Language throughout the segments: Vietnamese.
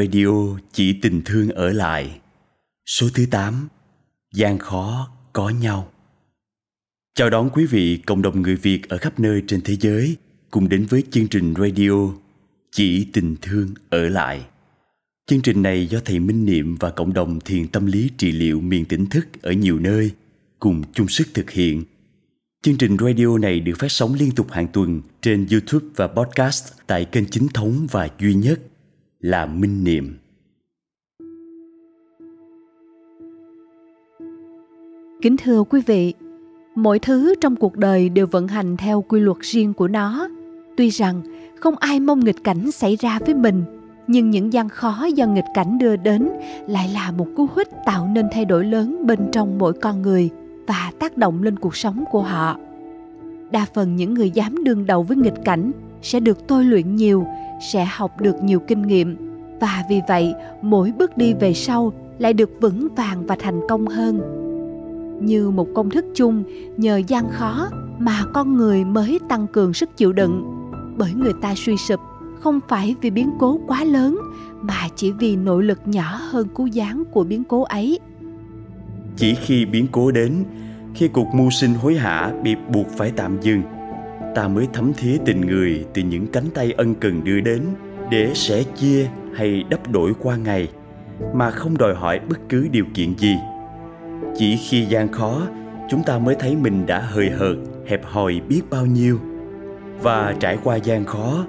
Radio chỉ tình thương ở lại Số thứ 8 gian khó có nhau Chào đón quý vị, cộng đồng người Việt ở khắp nơi trên thế giới cùng đến với chương trình radio Chỉ tình thương ở lại. Chương trình này do thầy Minh Niệm và cộng đồng thiền tâm lý trị liệu miền tỉnh thức ở nhiều nơi cùng chung sức thực hiện. Chương trình radio này được phát sóng liên tục hàng tuần trên YouTube và podcast tại kênh chính thống và duy nhất là Minh Niệm. Kính thưa quý vị, mọi thứ trong cuộc đời đều vận hành theo quy luật riêng của nó. Tuy rằng không ai mong nghịch cảnh xảy ra với mình, nhưng những gian khó do nghịch cảnh đưa đến lại là một cú hích tạo nên thay đổi lớn bên trong mỗi con người và tác động lên cuộc sống của họ. Đa phần những người dám đương đầu với nghịch cảnh sẽ được tôi luyện nhiều, sẽ học được nhiều kinh nghiệm. Và vì vậy, mỗi bước đi về sau lại được vững vàng và thành công hơn. Như một công thức chung, nhờ gian khó mà con người mới tăng cường sức chịu đựng. Bởi người ta suy sụp không phải vì biến cố quá lớn, mà chỉ vì nội lực nhỏ hơn cú gián của biến cố ấy. Chỉ khi biến cố đến, khi cuộc mưu sinh hối hả bị buộc phải tạm dừng ta mới thấm thía tình người từ những cánh tay ân cần đưa đến, để sẻ chia hay đắp đổi qua ngày, mà không đòi hỏi bất cứ điều kiện gì. Chỉ khi gian khó, chúng ta mới thấy mình đã hời hợt, hẹp hòi biết bao nhiêu. Và trải qua gian khó,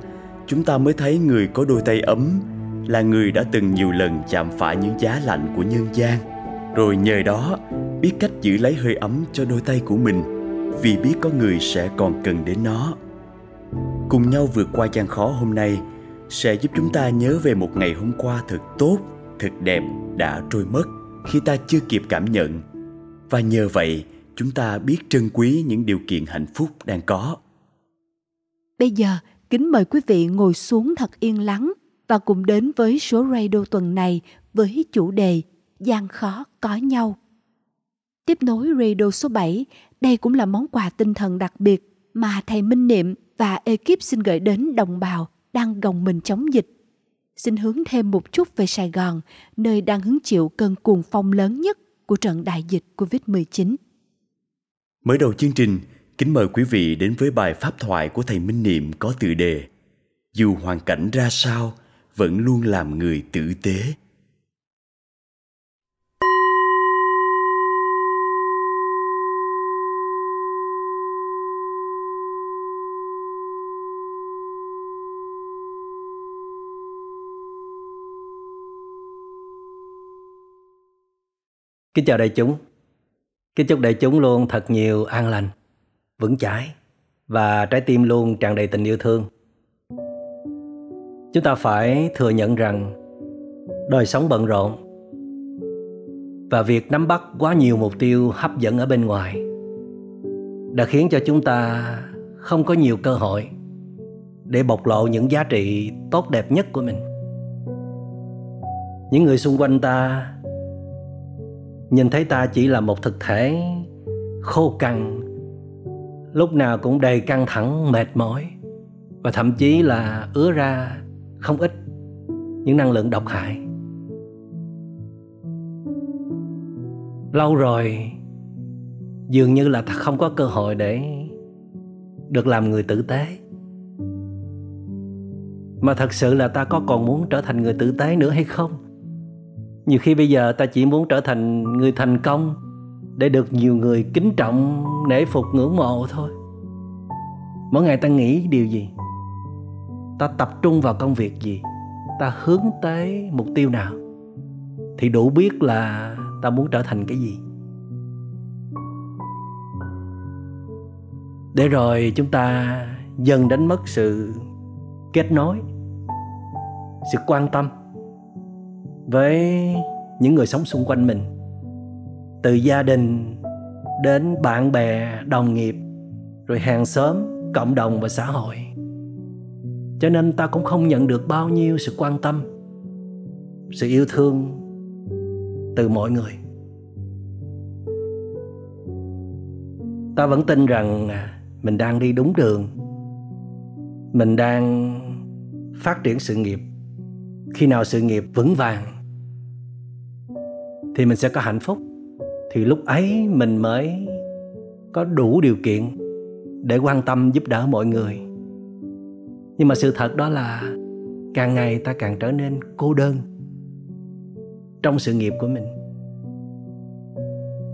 chúng ta mới thấy người có đôi tay ấm là người đã từng nhiều lần chạm phải những giá lạnh của nhân gian. Rồi nhờ đó, biết cách giữ lấy hơi ấm cho đôi tay của mình vì biết có người sẽ còn cần đến nó. Cùng nhau vượt qua gian khó hôm nay sẽ giúp chúng ta nhớ về một ngày hôm qua thật tốt thật đẹp đã trôi mất khi ta chưa kịp cảm nhận. Và nhờ vậy chúng ta biết trân quý những điều kiện hạnh phúc đang có. Bây giờ kính mời quý vị ngồi xuống thật yên lắng và cùng đến với số radio tuần này với chủ đề gian khó có nhau. Tiếp nối radio số 7, đây cũng là món quà tinh thần đặc biệt mà thầy Minh Niệm và ekip xin gửi đến đồng bào đang gồng mình chống dịch. Xin hướng thêm một chút về Sài Gòn, nơi đang hứng chịu cơn cuồng phong lớn nhất của trận đại dịch COVID-19. Mới đầu chương trình, kính mời quý vị đến với bài pháp thoại của thầy Minh Niệm có tựa đề Dù hoàn cảnh ra sao, vẫn luôn làm người tử tế. Kính chào đại chúng. Kính chúc đại chúng luôn thật nhiều an lành, vững chãi và trái tim luôn tràn đầy tình yêu thương. Chúng ta phải thừa nhận rằng đời sống bận rộn và việc nắm bắt quá nhiều mục tiêu hấp dẫn ở bên ngoài đã khiến cho chúng ta không có nhiều cơ hội để bộc lộ những giá trị tốt đẹp nhất của mình. Những người xung quanh ta nhìn thấy ta chỉ là một thực thể, khô cằn, lúc nào cũng đầy căng thẳng, mệt mỏi, và thậm chí là ứa ra không ít những năng lượng độc hại. Lâu rồi, dường như là ta không có cơ hội để được làm người tử tế. Mà thật sự là ta có còn muốn trở thành người tử tế nữa hay không? Nhiều khi bây giờ ta chỉ muốn trở thành người thành công để được nhiều người kính trọng, nể phục, ngưỡng mộ thôi. Mỗi ngày ta nghĩ điều gì? Ta tập trung vào công việc gì? Ta hướng tới mục tiêu nào? Thì đủ biết là ta muốn trở thành cái gì. Để rồi chúng ta dần đánh mất sự kết nối, sự quan tâm với những người sống xung quanh mình. Từ gia đình đến bạn bè, đồng nghiệp, rồi hàng xóm, cộng đồng và xã hội. Cho nên ta cũng không nhận được bao nhiêu sự quan tâm, sự yêu thương từ mọi người. Ta vẫn tin rằng à, mình đang đi đúng đường. Mình đang phát triển sự nghiệp khi nào sự nghiệp vững vàng, thì mình sẽ có hạnh phúc. Thì lúc ấy mình mới có đủ điều kiện để quan tâm giúp đỡ mọi người. Nhưng mà sự thật đó là càng ngày ta càng trở nên cô đơn trong sự nghiệp của mình.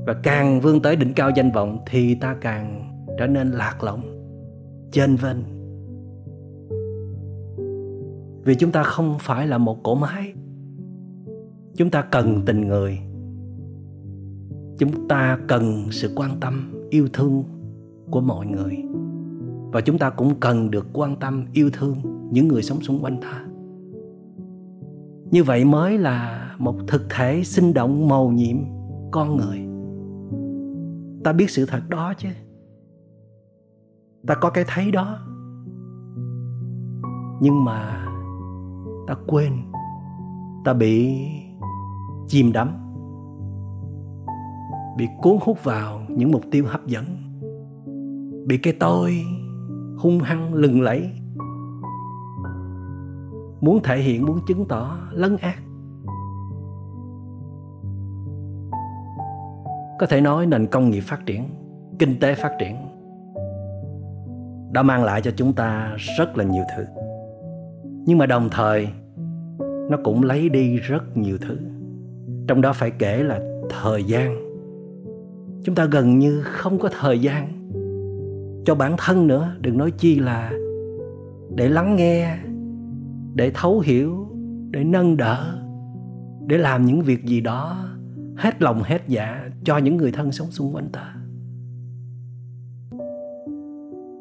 Và càng vươn tới đỉnh cao danh vọng thì ta càng trở nên lạc lõng, chênh vênh vì chúng ta không phải là một cỗ máy. Chúng ta cần tình người. Chúng ta cần sự quan tâm, yêu thương của mọi người. Và chúng ta cũng cần được quan tâm, yêu thương những người sống xung quanh ta. Như vậy mới là một thực thể sinh động, màu nhiệm, con người. Ta biết sự thật đó chứ. Ta có cái thấy đó. Nhưng mà ta quên, ta bị chìm đắm, bị cuốn hút vào những mục tiêu hấp dẫn, bị cái tôi hung hăng lừng lẫy, muốn thể hiện, muốn chứng tỏ, lấn ác có thể nói nền công nghiệp phát triển, kinh tế phát triển, đã mang lại cho chúng ta rất là nhiều thứ nhưng mà đồng thời, nó cũng lấy đi rất nhiều thứ. Trong đó phải kể là thời gian. Chúng ta gần như không có thời gian cho bản thân nữa. Đừng nói chi là để lắng nghe, để thấu hiểu, để nâng đỡ, để làm những việc gì đó hết lòng hết dạ cho những người thân sống xung quanh ta.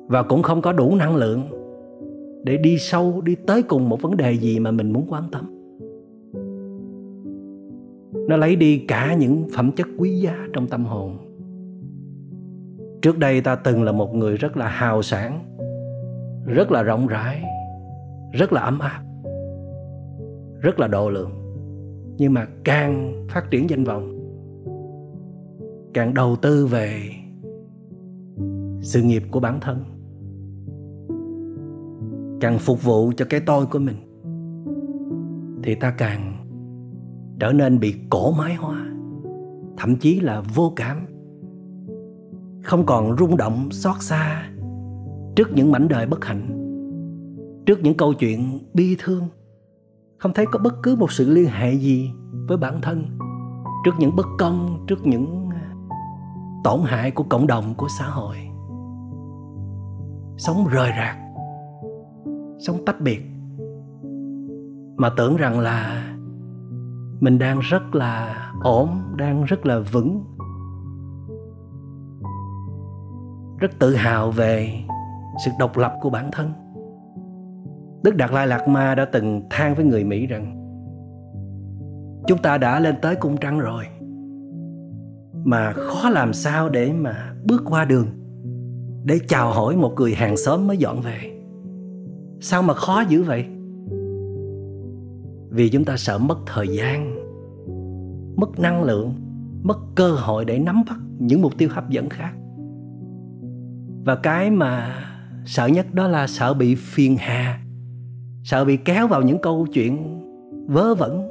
Và cũng không có đủ năng lượng để đi sâu, đi tới cùng một vấn đề gì mà mình muốn quan tâm. Nó lấy đi cả những phẩm chất quý giá trong tâm hồn. Trước đây ta từng là một người rất là hào sản rất là rộng rãi, rất là ấm áp, rất là độ lượng. Nhưng mà càng phát triển danh vọng, càng đầu tư về sự nghiệp của bản thân càng phục vụ cho cái tôi của mình, thì ta càng trở nên bị cổ máy hóa, thậm chí là vô cảm. Không còn rung động, xót xa trước những mảnh đời bất hạnh, trước những câu chuyện bi thương. Không thấy có bất cứ một sự liên hệ gì với bản thân, trước những bất công, trước những à, tổn hại của cộng đồng, của xã hội. Sống rời rạc sống tách biệt. Mà tưởng rằng là mình đang rất là ổn, đang rất là vững, rất tự hào về sự độc lập của bản thân. Đức đạt lai lạt ma đã từng than với người mỹ rằng, chúng ta đã lên tới cung trăng rồi, mà khó làm sao để mà bước qua đường, để chào hỏi một người hàng xóm mới dọn về sao mà khó dữ vậy? Vì chúng ta sợ mất thời gian, mất năng lượng, mất cơ hội để nắm bắt những mục tiêu hấp dẫn khác. Và cái mà sợ nhất đó là sợ bị phiền hà, sợ bị kéo vào những câu chuyện vớ vẩn,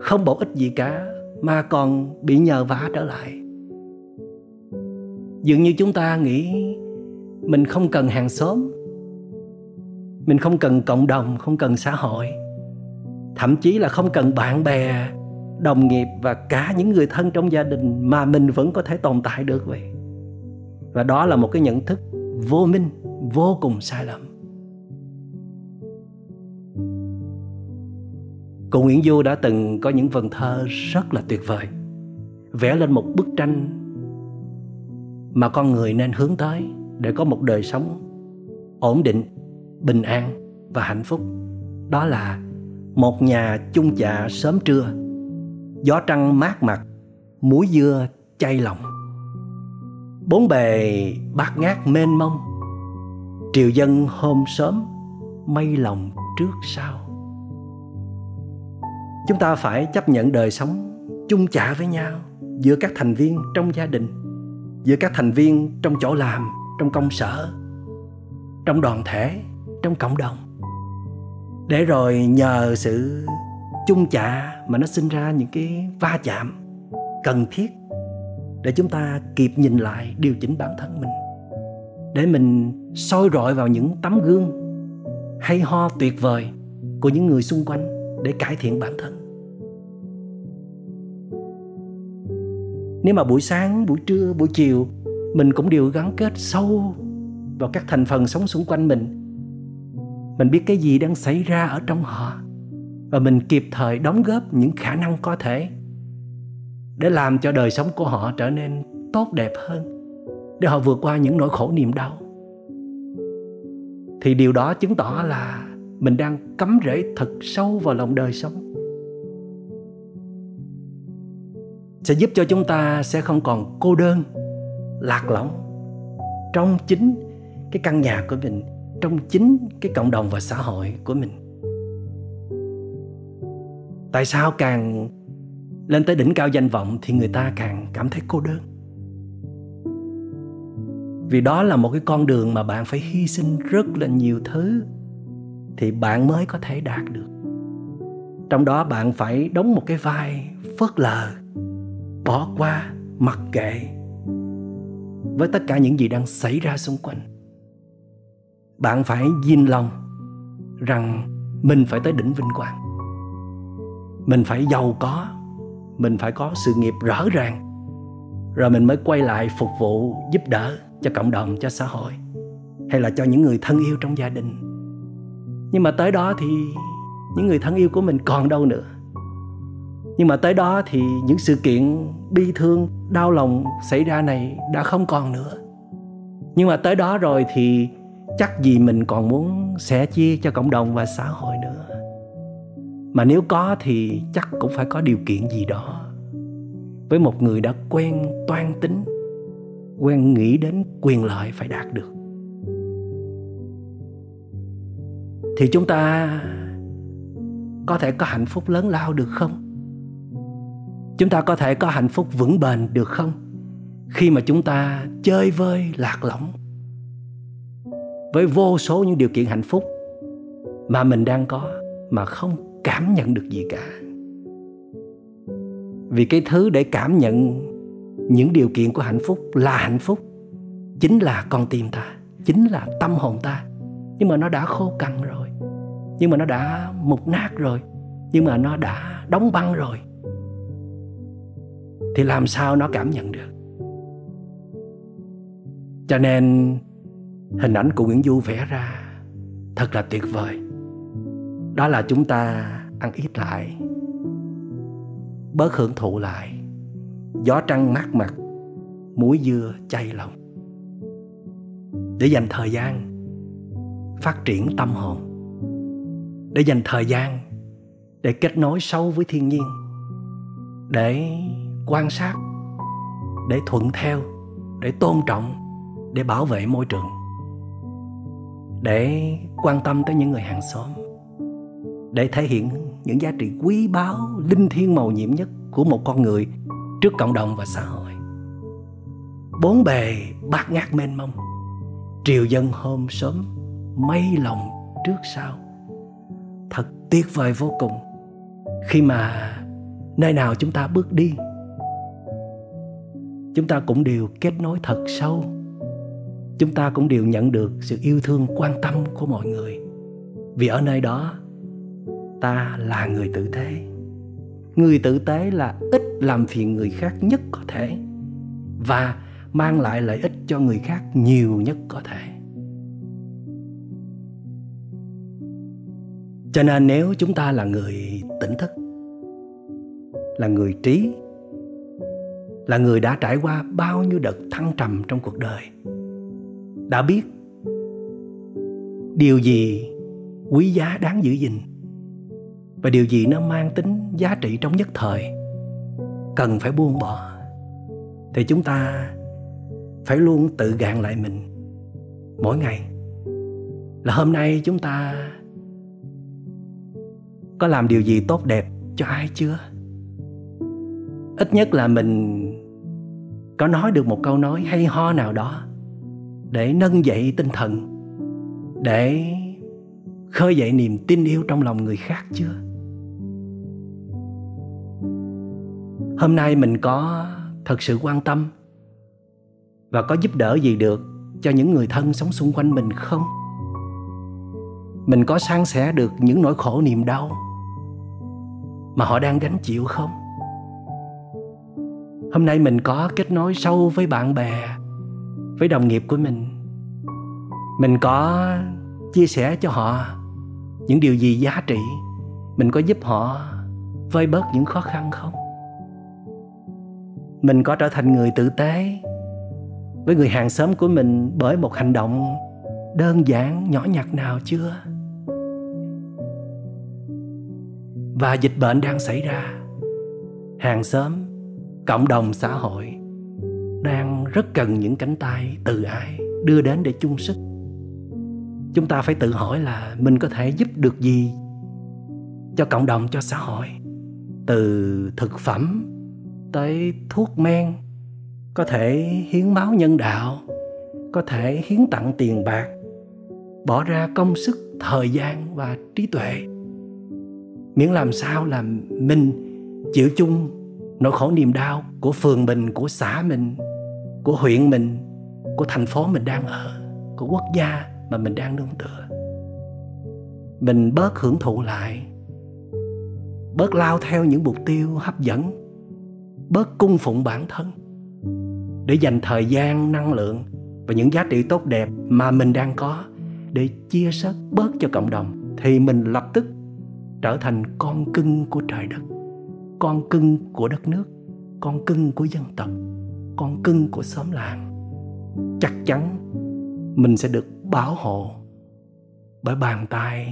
không bổ ích gì cả, mà còn bị nhờ vả trở lại. Dường như chúng ta nghĩ mình không cần hàng xóm mình không cần cộng đồng, không cần xã hội. Thậm chí là không cần bạn bè, đồng nghiệp và cả những người thân trong gia đình mà mình vẫn có thể tồn tại được vậy. Và đó là một cái nhận thức vô minh, vô cùng sai lầm. Cụ nguyễn du đã từng có những vần thơ rất là tuyệt vời, vẽ lên một bức tranh mà con người nên hướng tới để có một đời sống ổn định bình an và hạnh phúc. Đó là một nhà chung chạ sớm trưa. Gió trăng mát mặt, muối dưa chay lòng. Bốn bề bát ngát mênh mông, triều dân hôm sớm mây lòng trước sau. Chúng ta phải chấp nhận đời sống chung chạ với nhau giữa các thành viên trong gia đình, giữa các thành viên trong chỗ làm, trong công sở, trong đoàn thể trong cộng đồng. Để rồi nhờ sự chung chạ mà nó sinh ra những cái va chạm cần thiết để chúng ta kịp nhìn lại điều chỉnh bản thân mình. Để mình soi rọi vào những tấm gương hay ho tuyệt vời của những người xung quanh để cải thiện bản thân. Nếu mà buổi sáng, buổi trưa, buổi chiều mình cũng đều gắn kết sâu vào các thành phần sống xung quanh mình mình biết cái gì đang xảy ra ở trong họ. Và mình kịp thời đóng góp những khả năng có thể để làm cho đời sống của họ trở nên tốt đẹp hơn, để họ vượt qua những nỗi khổ niềm đau. Thì điều đó chứng tỏ là mình đang cắm rễ thật sâu vào lòng đời sống. Sẽ giúp cho chúng ta sẽ không còn cô đơn, lạc lõng trong chính cái căn nhà của mình trong chính cái cộng đồng và xã hội của mình. Tại sao càng lên tới đỉnh cao danh vọng thì người ta càng cảm thấy cô đơn? Vì đó là một cái con đường mà bạn phải hy sinh rất là nhiều thứ thì bạn mới có thể đạt được. Trong đó bạn phải đóng một cái vai phớt lờ, bỏ qua mặc kệ với tất cả những gì đang xảy ra xung quanh bạn phải dinh lòng rằng mình phải tới đỉnh vinh quang. Mình phải giàu có, mình phải có sự nghiệp rõ ràng, rồi mình mới quay lại phục vụ, giúp đỡ cho cộng đồng, cho xã hội, hay là cho những người thân yêu trong gia đình. Nhưng mà tới đó thì những người thân yêu của mình còn đâu nữa. Nhưng mà tới đó thì những sự kiện bi thương, đau lòng xảy ra này đã không còn nữa. Nhưng mà tới đó rồi thì chắc gì mình còn muốn sẻ chia cho cộng đồng và xã hội nữa. Mà nếu có thì chắc cũng phải có điều kiện gì đó. Với một người đã quen toan tính, quen nghĩ đến quyền lợi phải đạt được. Thì chúng ta có thể có hạnh phúc lớn lao được không? Chúng ta có thể có hạnh phúc vững bền được không? Khi mà chúng ta chơi vơi lạc lõng với vô số những điều kiện hạnh phúc mà mình đang có mà không cảm nhận được gì cả. Vì cái thứ để cảm nhận những điều kiện của hạnh phúc là hạnh phúc chính là con tim ta, chính là tâm hồn ta. Nhưng mà nó đã khô cằn rồi, nhưng mà nó đã mục nát rồi, nhưng mà nó đã đóng băng rồi. Thì làm sao nó cảm nhận được? Cho nên hình ảnh của nguyễn du vẽ ra, thật là tuyệt vời. Đó là chúng ta ăn ít lại, bớt hưởng thụ lại. Gió trăng mát mặt, muối dưa chay lòng. Để dành thời gian phát triển tâm hồn. Để dành thời gian để kết nối sâu với thiên nhiên. Để quan sát, để thuận theo, để tôn trọng, để bảo vệ môi trường để quan tâm tới những người hàng xóm. Để thể hiện những giá trị quý báu, linh thiêng màu nhiệm nhất của một con người trước cộng đồng và xã hội. Bốn bề bát ngát mênh mông, triều dân hôm sớm mây lòng trước sau. Thật tuyệt vời vô cùng, khi mà nơi nào chúng ta bước đi, chúng ta cũng đều kết nối thật sâu chúng ta cũng đều nhận được sự yêu thương, quan tâm của mọi người. Vì ở nơi đó, ta là người tử tế. Người tử tế là ít làm phiền người khác nhất có thể và mang lại lợi ích cho người khác nhiều nhất có thể. Cho nên nếu chúng ta là người tỉnh thức, là người trí, là người đã trải qua bao nhiêu đợt thăng trầm trong cuộc đời đã biết. Điều gì quý giá đáng giữ gìn và điều gì nó mang tính giá trị trong nhất thời, cần phải buông bỏ. Thì chúng ta phải luôn tự gạn lại mình mỗi ngày. Là hôm nay chúng ta có làm điều gì tốt đẹp cho ai chưa? Ít nhất là mình có nói được một câu nói hay ho nào đó để nâng dậy tinh thần, để khơi dậy niềm tin yêu trong lòng người khác chưa? Hôm nay mình có thật sự quan tâm và có giúp đỡ gì được cho những người thân sống xung quanh mình không? Mình có san sẻ được những nỗi khổ niềm đau mà họ đang gánh chịu không? Hôm nay mình có kết nối sâu với bạn bè với đồng nghiệp của mình. Mình có chia sẻ cho họ những điều gì giá trị. Mình có giúp họ vơi bớt những khó khăn không? Mình có trở thành người tử tế với người hàng xóm của mình bởi một hành động đơn giản, nhỏ nhặt nào chưa? Và dịch bệnh đang xảy ra. Hàng xóm, cộng đồng xã hội đang rất cần những cánh tay từ ai đưa đến để chung sức. Chúng ta phải tự hỏi là mình có thể giúp được gì cho cộng đồng, cho xã hội. Từ thực phẩm tới thuốc men, có thể hiến máu nhân đạo, có thể hiến tặng tiền bạc, bỏ ra công sức, thời gian và trí tuệ. Miễn làm sao là mình chịu chung nỗi khổ niềm đau của phường mình, của xã mình của huyện mình của thành phố mình đang ở của quốc gia mà mình đang nương tựa. Mình bớt hưởng thụ lại bớt lao theo những mục tiêu hấp dẫn bớt cung phụng bản thân để dành thời gian năng lượng và những giá trị tốt đẹp mà mình đang có để chia sớt, bớt cho cộng đồng thì mình lập tức trở thành con cưng của trời đất con cưng của đất nước con cưng của dân tộc con cưng của xóm làng, chắc chắn mình sẽ được bảo hộ bởi bàn tay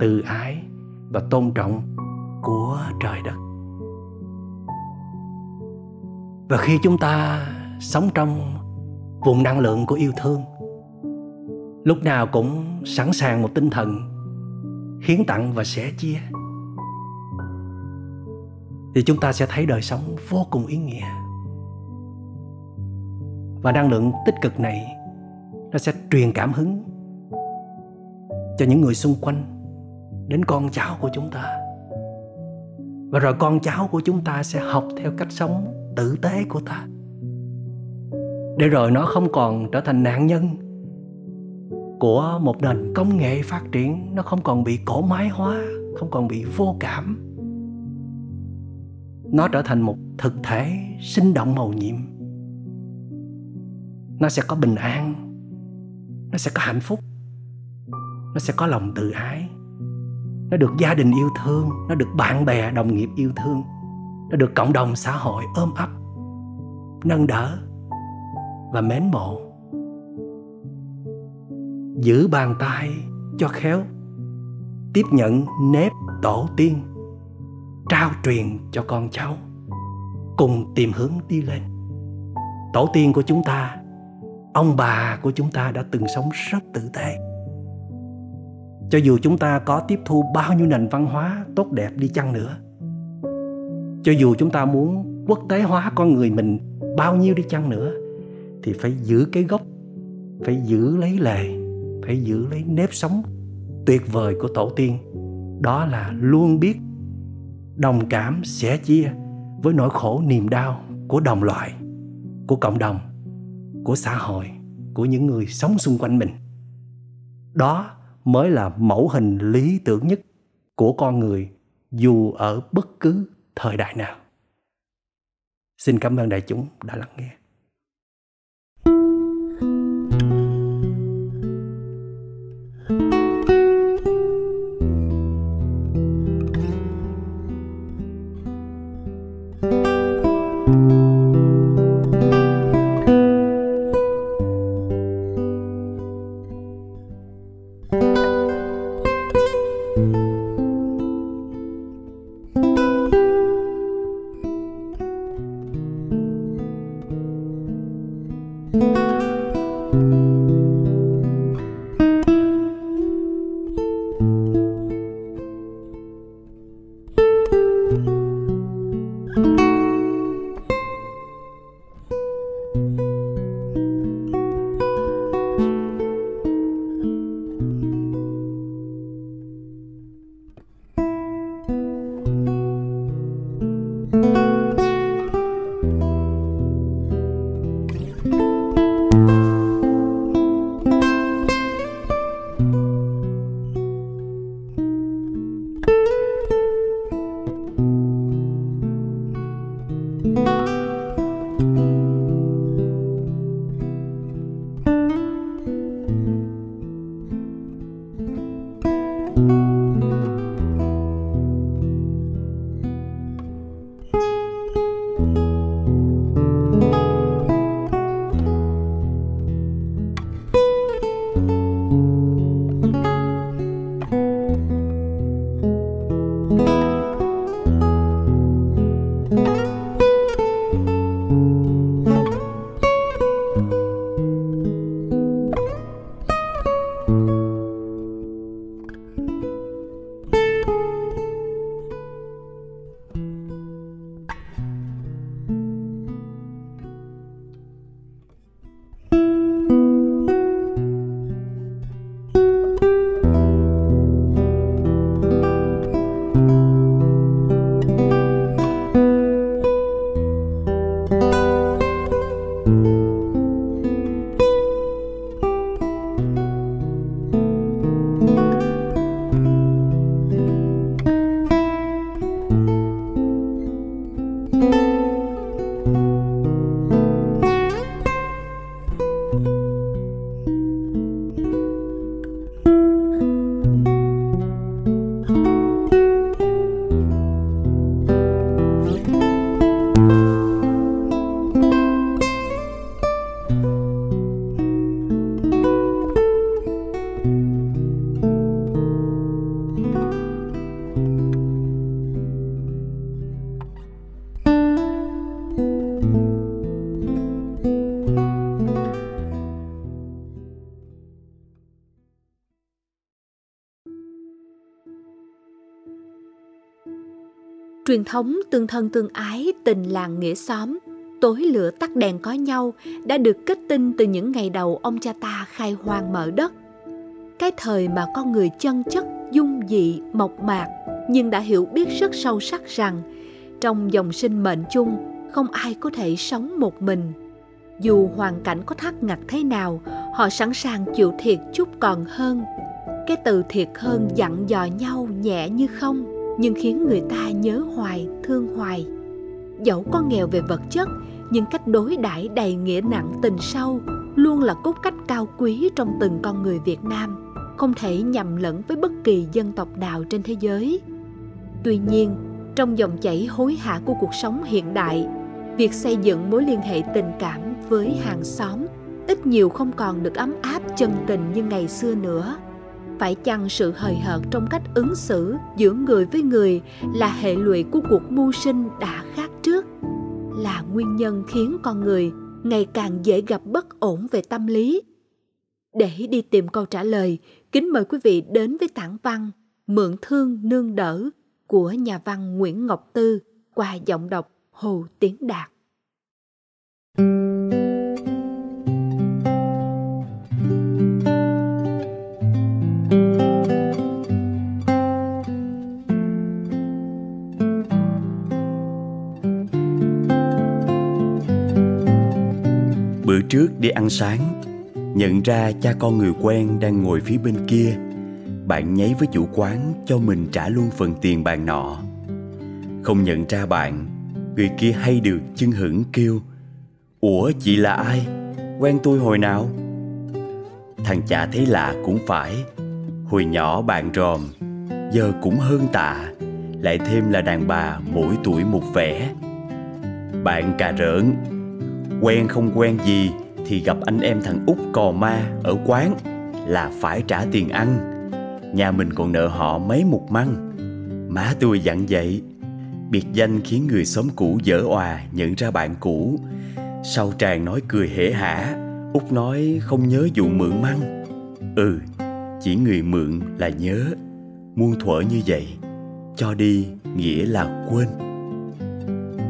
từ ái và tôn trọng của trời đất. Và khi chúng ta sống trong vùng năng lượng của yêu thương, lúc nào cũng sẵn sàng một tinh thần hiến tặng và sẻ chia, thì chúng ta sẽ thấy đời sống vô cùng ý nghĩa và năng lượng tích cực này, nó sẽ truyền cảm hứng cho những người xung quanh, đến con cháu của chúng ta. Và rồi con cháu của chúng ta sẽ học theo cách sống tử tế của ta. Để rồi nó không còn trở thành nạn nhân của một nền công nghệ phát triển, nó không còn bị cổ máy hóa, không còn bị vô cảm. Nó trở thành một thực thể sinh động màu nhiệm nó sẽ có bình an. Nó sẽ có hạnh phúc. Nó sẽ có lòng tự ái. Nó được gia đình yêu thương. Nó được bạn bè, đồng nghiệp yêu thương. Nó được cộng đồng xã hội ôm ấp, nâng đỡ và mến mộ. Giữ bàn tay cho khéo. Tiếp nhận nếp tổ tiên. Trao truyền cho con cháu. Cùng tìm hướng đi lên. Tổ tiên của chúng ta ông bà của chúng ta đã từng sống rất tử tế. Cho dù chúng ta có tiếp thu bao nhiêu nền văn hóa tốt đẹp đi chăng nữa, cho dù chúng ta muốn quốc tế hóa con người mình bao nhiêu đi chăng nữa, thì phải giữ cái gốc, phải giữ lấy lề, phải giữ lấy nếp sống tuyệt vời của tổ tiên. Đó là luôn biết, đồng cảm, sẻ chia với nỗi khổ niềm đau của đồng loại, của cộng đồng của xã hội, của những người sống xung quanh mình. Đó mới là mẫu hình lý tưởng nhất của con người dù ở bất cứ thời đại nào. Xin cảm ơn đại chúng đã lắng nghe. Truyền thống tương thân tương ái, tình làng nghĩa xóm, tối lửa tắt đèn có nhau đã được kết tinh từ những ngày đầu ông cha ta khai hoang mở đất. Cái thời mà con người chân chất, dung dị, mộc mạc nhưng đã hiểu biết rất sâu sắc rằng trong dòng sinh mệnh chung không ai có thể sống một mình. Dù hoàn cảnh có thắt ngặt thế nào họ sẵn sàng chịu thiệt chút còn hơn. Cái từ thiệt hơn dặn dò nhau nhẹ như không nhưng khiến người ta nhớ hoài, thương hoài. Dẫu có nghèo về vật chất, nhưng cách đối đãi đầy nghĩa nặng tình sâu luôn là cốt cách cao quý trong từng con người việt nam, không thể nhầm lẫn với bất kỳ dân tộc nào trên thế giới. Tuy nhiên, trong dòng chảy hối hả của cuộc sống hiện đại, việc xây dựng mối liên hệ tình cảm với hàng xóm ít nhiều không còn được ấm áp chân tình như ngày xưa nữa phải chăng sự hời hợt trong cách ứng xử giữa người với người là hệ lụy của cuộc mưu sinh đã khác trước? Là nguyên nhân khiến con người ngày càng dễ gặp bất ổn về tâm lý? Để đi tìm câu trả lời, kính mời quý vị đến với tảng văn mượn thương nương đỡ của nhà văn nguyễn ngọc tư qua giọng đọc hồ tiến đạt. Bữa trước đi ăn sáng Nhận ra cha con người quen đang ngồi phía bên kia, Bạn nháy với chủ quán cho mình trả luôn phần tiền bàn nọ Không nhận ra bạn, Người kia hay được chân hửng kêu, Ủa, chị là ai? Quen tôi hồi nào? Thằng chả thấy lạ cũng phải Hồi nhỏ bạn ròm, Giờ cũng hơn tạ, Lại thêm là đàn bà mỗi tuổi một vẻ Bạn cà rỡn Quen không quen gì Thì gặp anh em thằng út cò ma ở quán Là phải trả tiền ăn. Nhà mình còn nợ họ mấy một măng. Má tôi dặn vậy. Biệt danh khiến người xóm cũ dở òa nhận ra bạn cũ. Sau tràng nói cười hể hả, Út nói không nhớ vụ mượn măng. Ừ Chỉ người mượn là nhớ. Muôn thuở như vậy, Cho đi nghĩa là quên.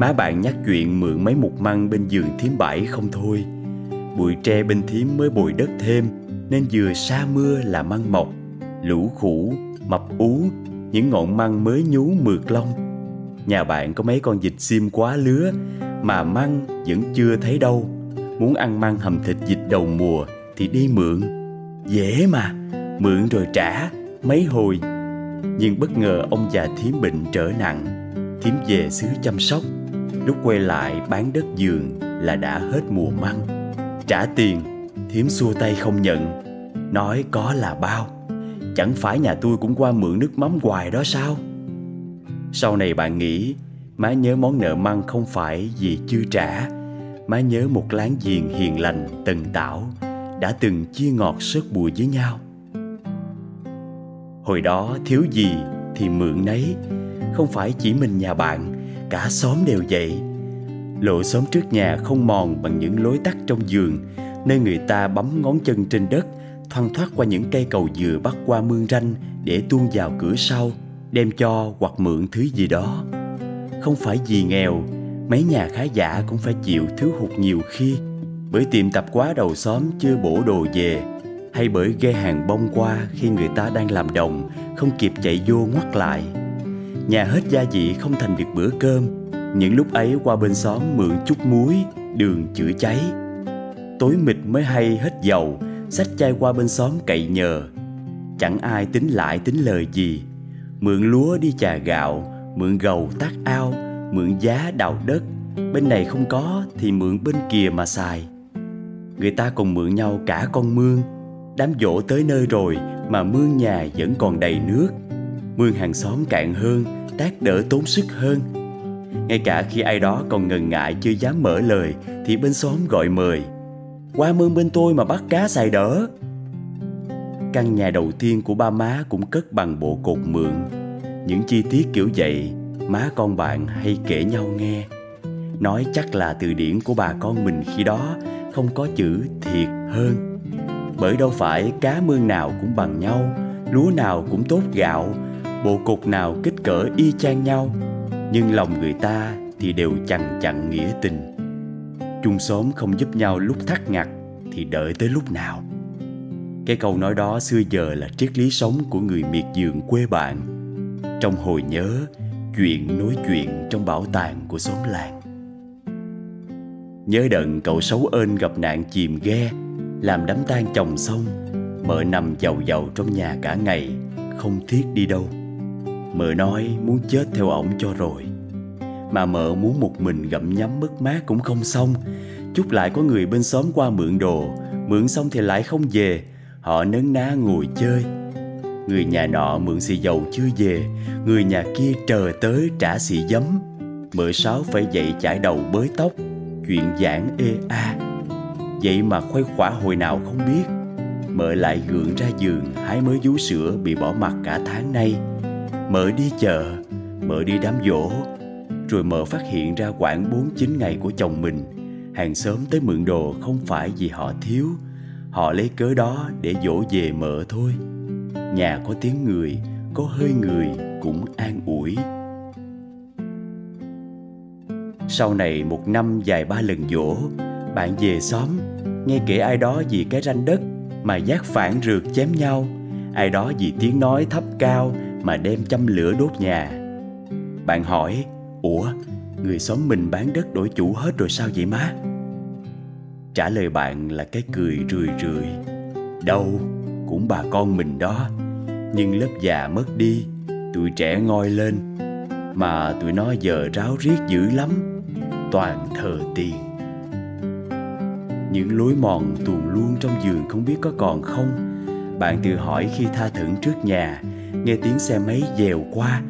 Má bạn nhắc chuyện mượn mấy mục măng bên giường thím bảy không thôi. Bụi tre bên thím mới bồi đất thêm Nên vừa xa mưa là măng mọc Lũ khủ, mập ú Những ngọn măng mới nhú mượt lông. Nhà bạn có mấy con vịt xiêm quá lứa mà măng vẫn chưa thấy đâu. Muốn ăn măng hầm thịt vịt đầu mùa thì đi mượn. Dễ mà mượn rồi trả mấy hồi. Nhưng bất ngờ ông già thím bệnh trở nặng thím về xứ chăm sóc lúc quay lại bán đất giường là đã hết mùa măng. Trả tiền thím xua tay không nhận. Nói có là bao. Chẳng phải nhà tôi cũng qua mượn nước mắm hoài đó sao? Sau này bạn nghĩ, Má nhớ món nợ măng không phải vì chưa trả. Má nhớ một láng giềng hiền lành, tần tảo, Đã từng chia ngọt sớt bùi với nhau. Hồi đó thiếu gì thì mượn nấy. Không phải chỉ mình nhà bạn Cả xóm đều vậy. Lộ xóm trước nhà không mòn bằng những lối tắt trong giường, Nơi người ta bấm ngón chân trên đất Thoăn thoát qua những cây cầu dừa bắt qua mương ranh Để tuôn vào cửa sau, Đem cho hoặc mượn thứ gì đó. Không phải vì nghèo, mấy nhà khá giả cũng phải chịu thiếu hụt nhiều khi, bởi tiệm tạp quá đầu xóm chưa bổ đồ về, hay bởi ghe hàng bông qua khi người ta đang làm đồng, không kịp chạy vô ngoắt lại nhà hết gia vị không thành được bữa cơm. Những lúc ấy qua bên xóm mượn chút muối, đường chữa cháy. Tối mịt mới hay hết dầu, xách chai qua bên xóm cậy nhờ. Chẳng ai tính lại tính lời gì. Mượn lúa đi chà gạo, mượn gầu tác ao, mượn giá đào đất. Bên này không có thì mượn bên kia mà xài. Người ta còn mượn nhau cả con mương. Đám dỗ tới nơi rồi mà mương nhà vẫn còn đầy nước mương hàng xóm cạn hơn, tác đỡ tốn sức hơn. Ngay cả khi ai đó còn ngần ngại chưa dám mở lời, thì bên xóm gọi mời. Qua mương bên tôi mà bắt cá xài đỡ. Căn nhà đầu tiên của ba má cũng cất bằng bộ cột mượn. Những chi tiết kiểu vậy, má con bạn hay kể nhau nghe. Nói chắc là từ điển của bà con mình khi đó, không có chữ thiệt hơn. Bởi đâu phải cá mương nào cũng bằng nhau, lúa nào cũng tốt gạo bộ cục nào kích cỡ y chang nhau, nhưng lòng người ta thì đều chằng chặn nghĩa tình. Chung xóm không giúp nhau lúc thắt ngặt thì đợi tới lúc nào. Cái câu nói đó xưa giờ là triết lý sống của người miệt vườn quê bạn. Trong hồi nhớ, chuyện nối chuyện trong bảo tàng của xóm làng. Nhớ đận cậu xấu ơn gặp nạn chìm ghe, làm đám tang chồng xong, mợ nằm giàu giàu trong nhà cả ngày, không thiết đi đâu mợ nói muốn chết theo ổng cho rồi. Mà mợ muốn một mình gặm nhắm mất mát cũng không xong. Chút lại có người bên xóm qua mượn đồ. Mượn xong thì lại không về. Họ nấn ná ngồi chơi. Người nhà nọ mượn xì dầu chưa về. Người nhà kia chờ tới trả xì giấm. Mợ sáu phải dậy chải đầu bới tóc. Chuyện giảng ê a. Vậy mà khoái khỏa hồi nào không biết. Mợ lại gượng ra giường, hái mới vú sữa bị bỏ mặt cả tháng nay mợ đi chợ mợ đi đám dỗ rồi mợ phát hiện ra khoảng bốn chín ngày của chồng mình. Hàng xóm tới mượn đồ không phải vì họ thiếu, họ lấy cớ đó để dỗ về mợ thôi. Nhà có tiếng người, có hơi người cũng an ủi. Sau này một năm dài ba lần dỗ, bạn về xóm, nghe kể ai đó vì cái ranh đất mà giác phản rượt chém nhau, ai đó vì tiếng nói thấp cao mà đem châm lửa đốt nhà. Bạn hỏi, ủa, người xóm mình bán đất đổi chủ hết rồi sao vậy má? Trả lời bạn là cái cười rười rượi. Đâu, cũng bà con mình đó. Nhưng lớp già mất đi, tụi trẻ ngoi lên. Mà tụi nó giờ ráo riết dữ lắm, toàn thờ tiền những lối mòn tuồn luôn trong giường không biết có còn không. Bạn tự hỏi khi tha thẩn trước nhà nghe tiếng xe máy dèo qua,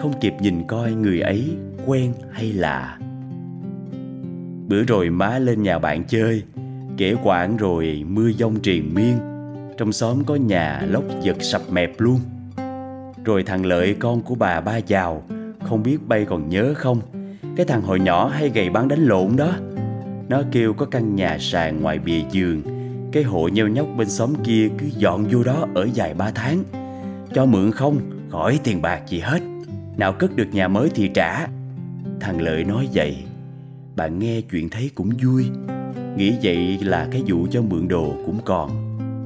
không kịp nhìn coi người ấy quen hay lạ. Bữa rồi má lên nhà bạn chơi, kể quãng rồi mưa giông triền miên. Trong xóm có nhà lốc giật sập mẹp luôn. Rồi thằng lợi, con của bà ba giàu, không biết bay còn nhớ không? Cái thằng hồi nhỏ hay gầy bán đánh lộn đó. Nó kêu có căn nhà sàn ngoài bìa giường. Cái hộ nheo nhóc bên xóm kia cứ dọn vô đó ở dài ba tháng cho mượn không? Khỏi tiền bạc gì hết. Nào cất được nhà mới thì trả. Thằng lợi nói vậy. Bạn nghe chuyện thấy cũng vui. Nghĩ vậy là cái vụ cho mượn đồ cũng còn.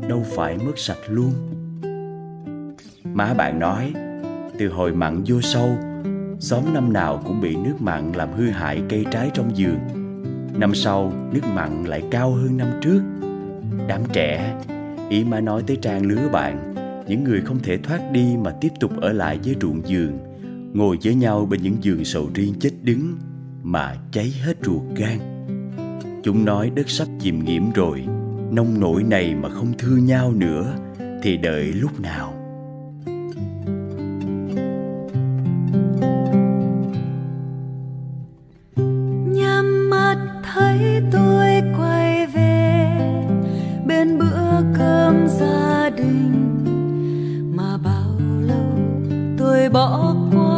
Đâu phải mất sạch luôn. Má bạn nói, từ hồi mặn vô sâu, xóm năm nào cũng bị nước mặn làm hư hại cây trái trong vườn. Năm sau, nước mặn lại cao hơn năm trước. Đám trẻ, ý má nói tới trang lứa bạn những người không thể thoát đi mà tiếp tục ở lại với ruộng giường, ngồi với nhau bên những giường sầu riêng chết đứng mà cháy hết ruột gan. Chúng nói đất sắp chìm nghiễm rồi, nông nổi này mà không thương nhau nữa thì đợi lúc nào? bỏ qua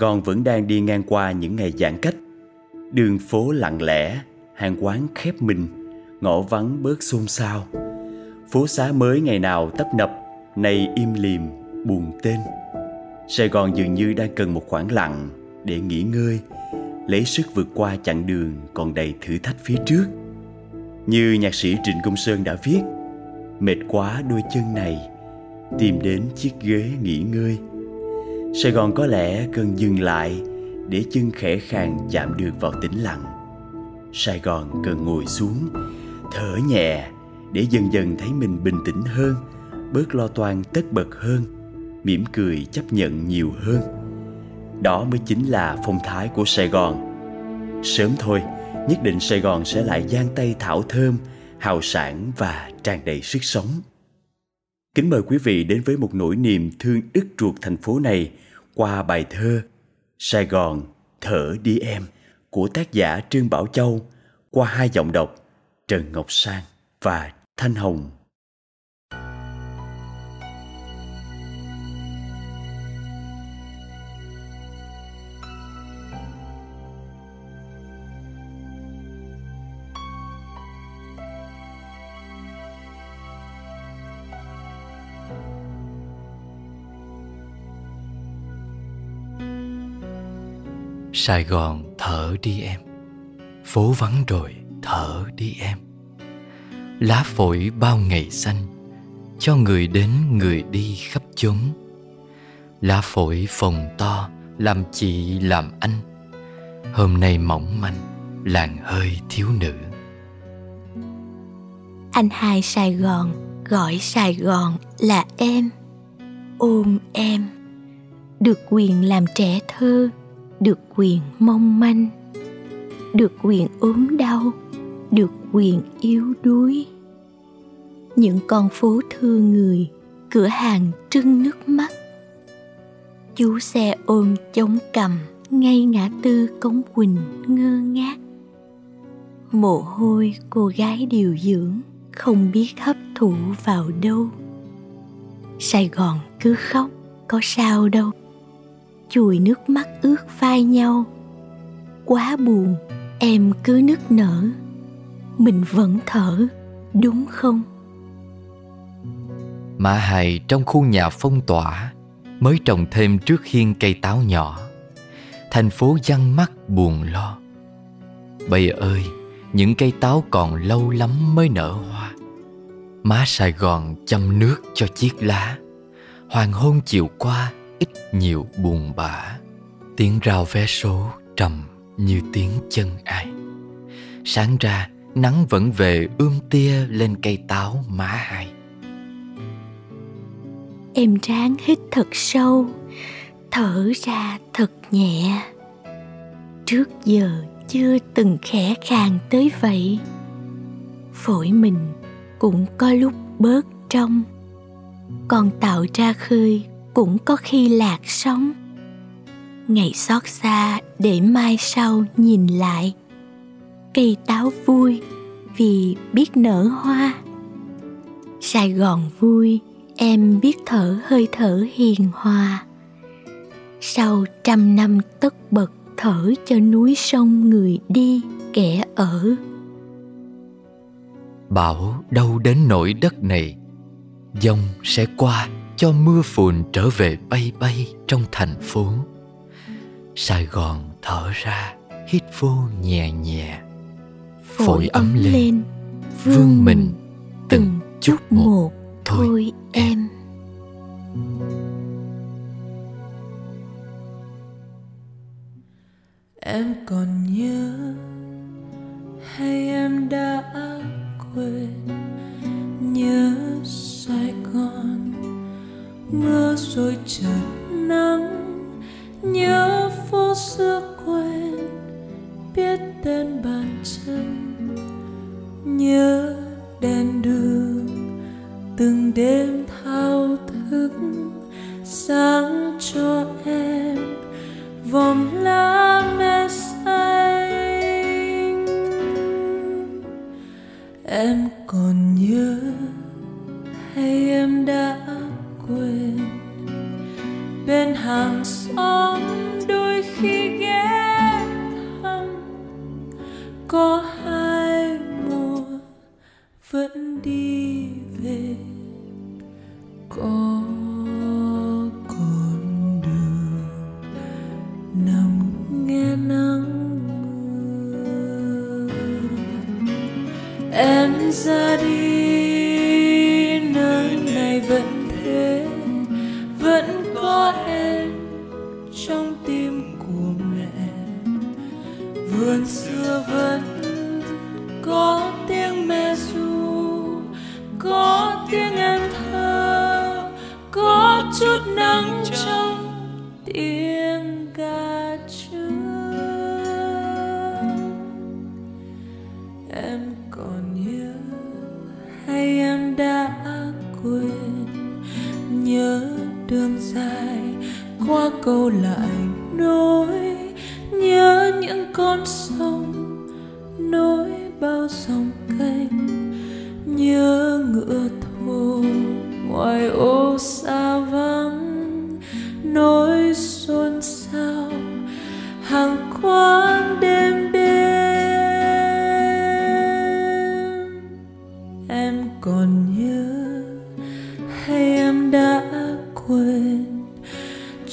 Gòn vẫn đang đi ngang qua những ngày giãn cách. Đường phố lặng lẽ, hàng quán khép mình, ngõ vắng bớt xôn xao. Phố xá mới ngày nào tấp nập, nay im lìm, buồn tên. Sài Gòn dường như đang cần một khoảng lặng để nghỉ ngơi, lấy sức vượt qua chặng đường còn đầy thử thách phía trước. Như nhạc sĩ Trịnh Công Sơn đã viết, mệt quá đôi chân này, tìm đến chiếc ghế nghỉ ngơi. Sài Gòn có lẽ cần dừng lại để chân khẽ khàng chạm được vào tĩnh lặng. Sài Gòn cần ngồi xuống, thở nhẹ để dần dần thấy mình bình tĩnh hơn, bớt lo toan tất bật hơn, mỉm cười chấp nhận nhiều hơn. Đó mới chính là phong thái của Sài Gòn. Sớm thôi, nhất định Sài Gòn sẽ lại giang tay thảo thơm, hào sản và tràn đầy sức sống. Kính mời quý vị đến với một nỗi niềm thương ức ruột thành phố này qua bài thơ Sài Gòn thở đi em của tác giả Trương Bảo Châu qua hai giọng đọc Trần Ngọc Sang và Thanh Hồng. Sài Gòn thở đi em. Phố vắng rồi, thở đi em. Lá phổi bao ngày xanh, Cho người đến người đi khắp chốn. Lá phổi phồng to, Làm chị làm anh. Hôm nay mỏng manh, Làng hơi thiếu nữ. Anh hai Sài Gòn, Gọi Sài Gòn là em. Ôm em. Được quyền làm trẻ thơ được quyền mong manh. Được quyền ốm đau. Được quyền yếu đuối. Những con phố thương người, cửa hàng trưng nước mắt. Chú xe ôm chống cầm ngay ngã tư cống quỳnh ngơ ngác. Mồ hôi cô gái điều dưỡng, không biết hấp thụ vào đâu. Sài gòn cứ khóc, có sao đâu chùi nước mắt ướt vai nhau. Quá buồn, em cứ nức nở. Mình vẫn thở, đúng không? Mã Hài trong khu nhà phong tỏa Mới trồng thêm trước hiên cây táo nhỏ. Thành phố văng mắt buồn lo. Bây ơi, Những cây táo còn lâu lắm mới nở hoa. Má Sài Gòn chăm nước cho chiếc lá. Hoàng hôn chiều qua ít nhiều buồn bã. Tiếng rào vé số trầm như tiếng chân ai. Sáng ra, nắng vẫn về ươm tia lên cây táo má hai. Em ráng hít thật sâu, thở ra thật nhẹ. Trước giờ chưa từng khẽ khàng tới vậy. Phổi mình cũng có lúc bớt trong, còn tạo ra khơi cũng có khi lạc sóng. Ngày xót xa để mai sau nhìn lại. Cây táo vui vì biết nở hoa. Sài gòn vui, em biết thở hơi thở hiền hòa. Sau trăm năm tất bật thở cho núi sông người đi, kẻ ở. Bảo đâu đến nỗi đất này dông sẽ qua cho mưa phùn trở về bay bay trong thành phố. Sài gòn thở ra hít vô nhẹ nhẹ. Phổi ấm lên vương mình từng chút một thôi em. Em còn nhớ hay em đã quên mưa rồi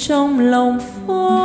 trong lòng phố.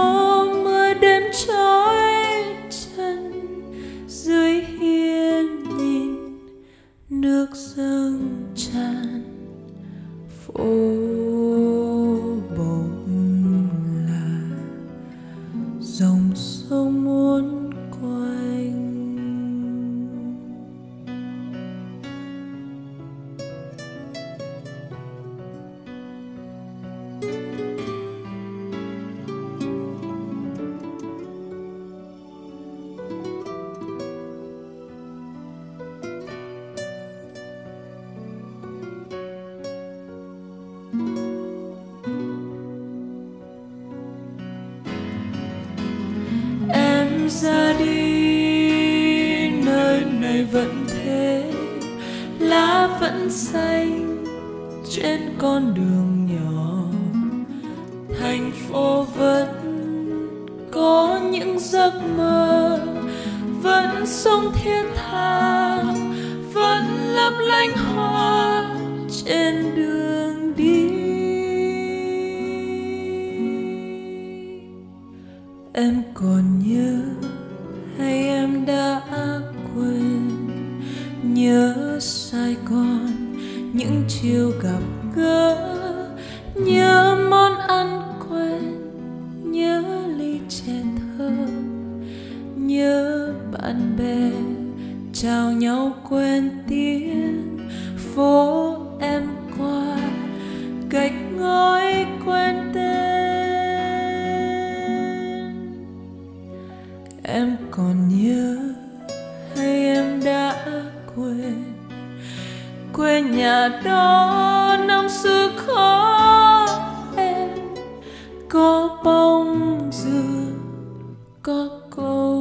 Có bông dừa có cô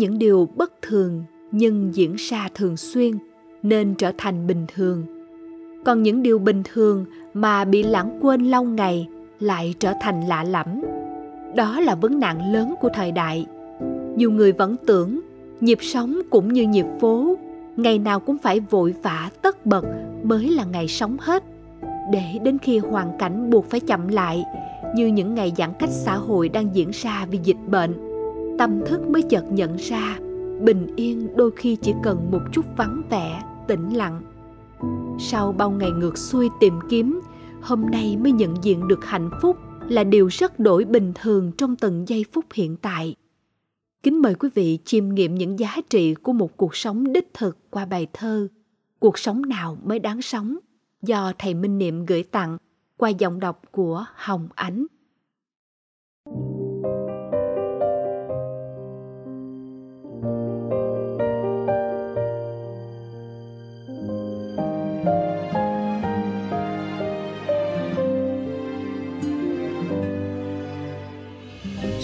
những điều bất thường nhưng diễn ra thường xuyên, nên trở thành bình thường. Còn những điều bình thường mà bị lãng quên lâu ngày lại trở thành lạ lẫm. Đó là vấn nạn lớn của thời đại. Nhiều người vẫn tưởng, nhịp sống cũng như nhịp phố, ngày nào cũng phải vội vã, tất bật mới là ngày sống hết. Để đến khi hoàn cảnh buộc phải chậm lại, như những ngày giãn cách xã hội đang diễn ra vì dịch bệnh tâm thức mới chợt nhận ra, bình yên đôi khi chỉ cần một chút vắng vẻ, tĩnh lặng sau bao ngày ngược xuôi tìm kiếm, hôm nay mới nhận diện được hạnh phúc là điều rất đổi bình thường trong từng giây phút hiện tại Kính mời quý vị chiêm nghiệm những giá trị của một cuộc sống đích thực qua bài thơ Cuộc sống nào mới đáng sống do thầy Minh Niệm gửi tặng qua giọng đọc của Hồng Ánh.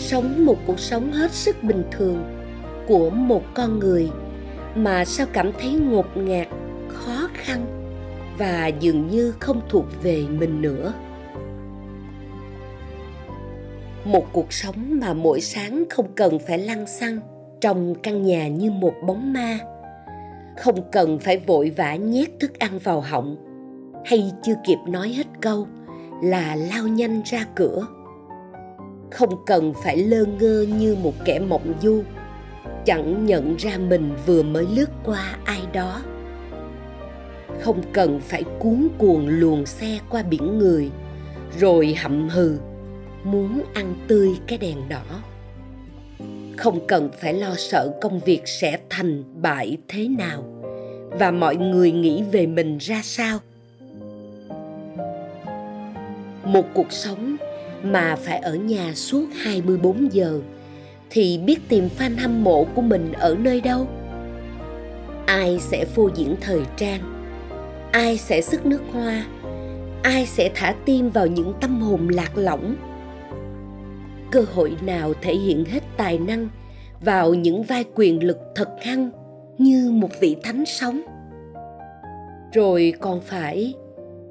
Sống một cuộc sống hết sức bình thường của một con người mà sao cảm thấy ngột ngạt, khó khăn và dường như không thuộc về mình nữa. Một cuộc sống mà mỗi sáng không cần phải lăn xăng trong căn nhà như một bóng ma, không cần phải vội vã nhét thức ăn vào họng, hay chưa kịp nói hết câu là lao nhanh ra cửa không cần phải lơ ngơ như một kẻ mộng du. Chẳng nhận ra mình vừa mới lướt qua ai đó. Không cần phải cuốn cuồng luồn xe qua biển người, rồi hậm hừ, muốn ăn tươi cái đèn đỏ. Không cần phải lo sợ công việc sẽ thành bại thế nào và mọi người nghĩ về mình ra sao. Một cuộc sống mà phải ở nhà suốt 24 giờ, thì biết tìm fan hâm mộ của mình ở nơi đâu? Ai sẽ phô diễn thời trang? Ai sẽ sức nước hoa? Ai sẽ thả tim vào những tâm hồn lạc lõng? Cơ hội nào thể hiện hết tài năng vào những vai quyền lực thật hăng như một vị thánh sống? Rồi còn phải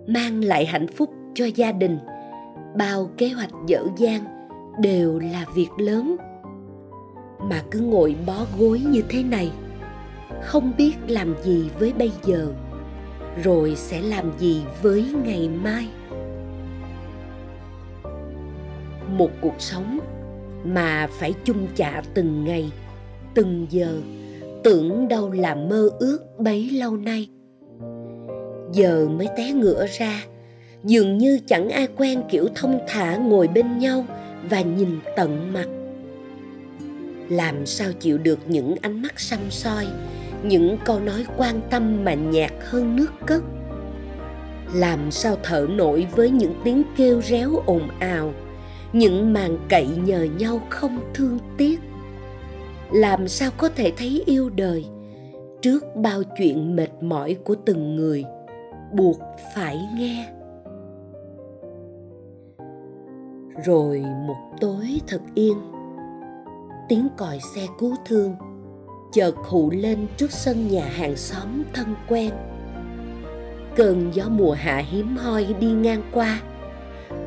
mang lại hạnh phúc cho gia đình – bao kế hoạch dở dang đều là việc lớn. Mà cứ ngồi bó gối như thế này, không biết làm gì với bây giờ, rồi sẽ làm gì với ngày mai. Một cuộc sống mà phải chung chạ từng ngày, từng giờ, tưởng đâu là mơ ước bấy lâu nay. Giờ mới té ngựa ra dường như chẳng ai quen kiểu thông thả ngồi bên nhau và nhìn tận mặt. Làm sao chịu được những ánh mắt xăm soi, những câu nói quan tâm mà nhạt hơn nước cất? Làm sao thở nổi với những tiếng kêu réo ồn ào, những màn cậy nhờ nhau không thương tiếc? Làm sao có thể thấy yêu đời trước bao chuyện mệt mỏi của từng người, buộc phải nghe? Rồi một tối thật yên. Tiếng còi xe cứu thương. Chợt hụ lên trước sân nhà hàng xóm thân quen. Cơn gió mùa hạ hiếm hoi đi ngang qua,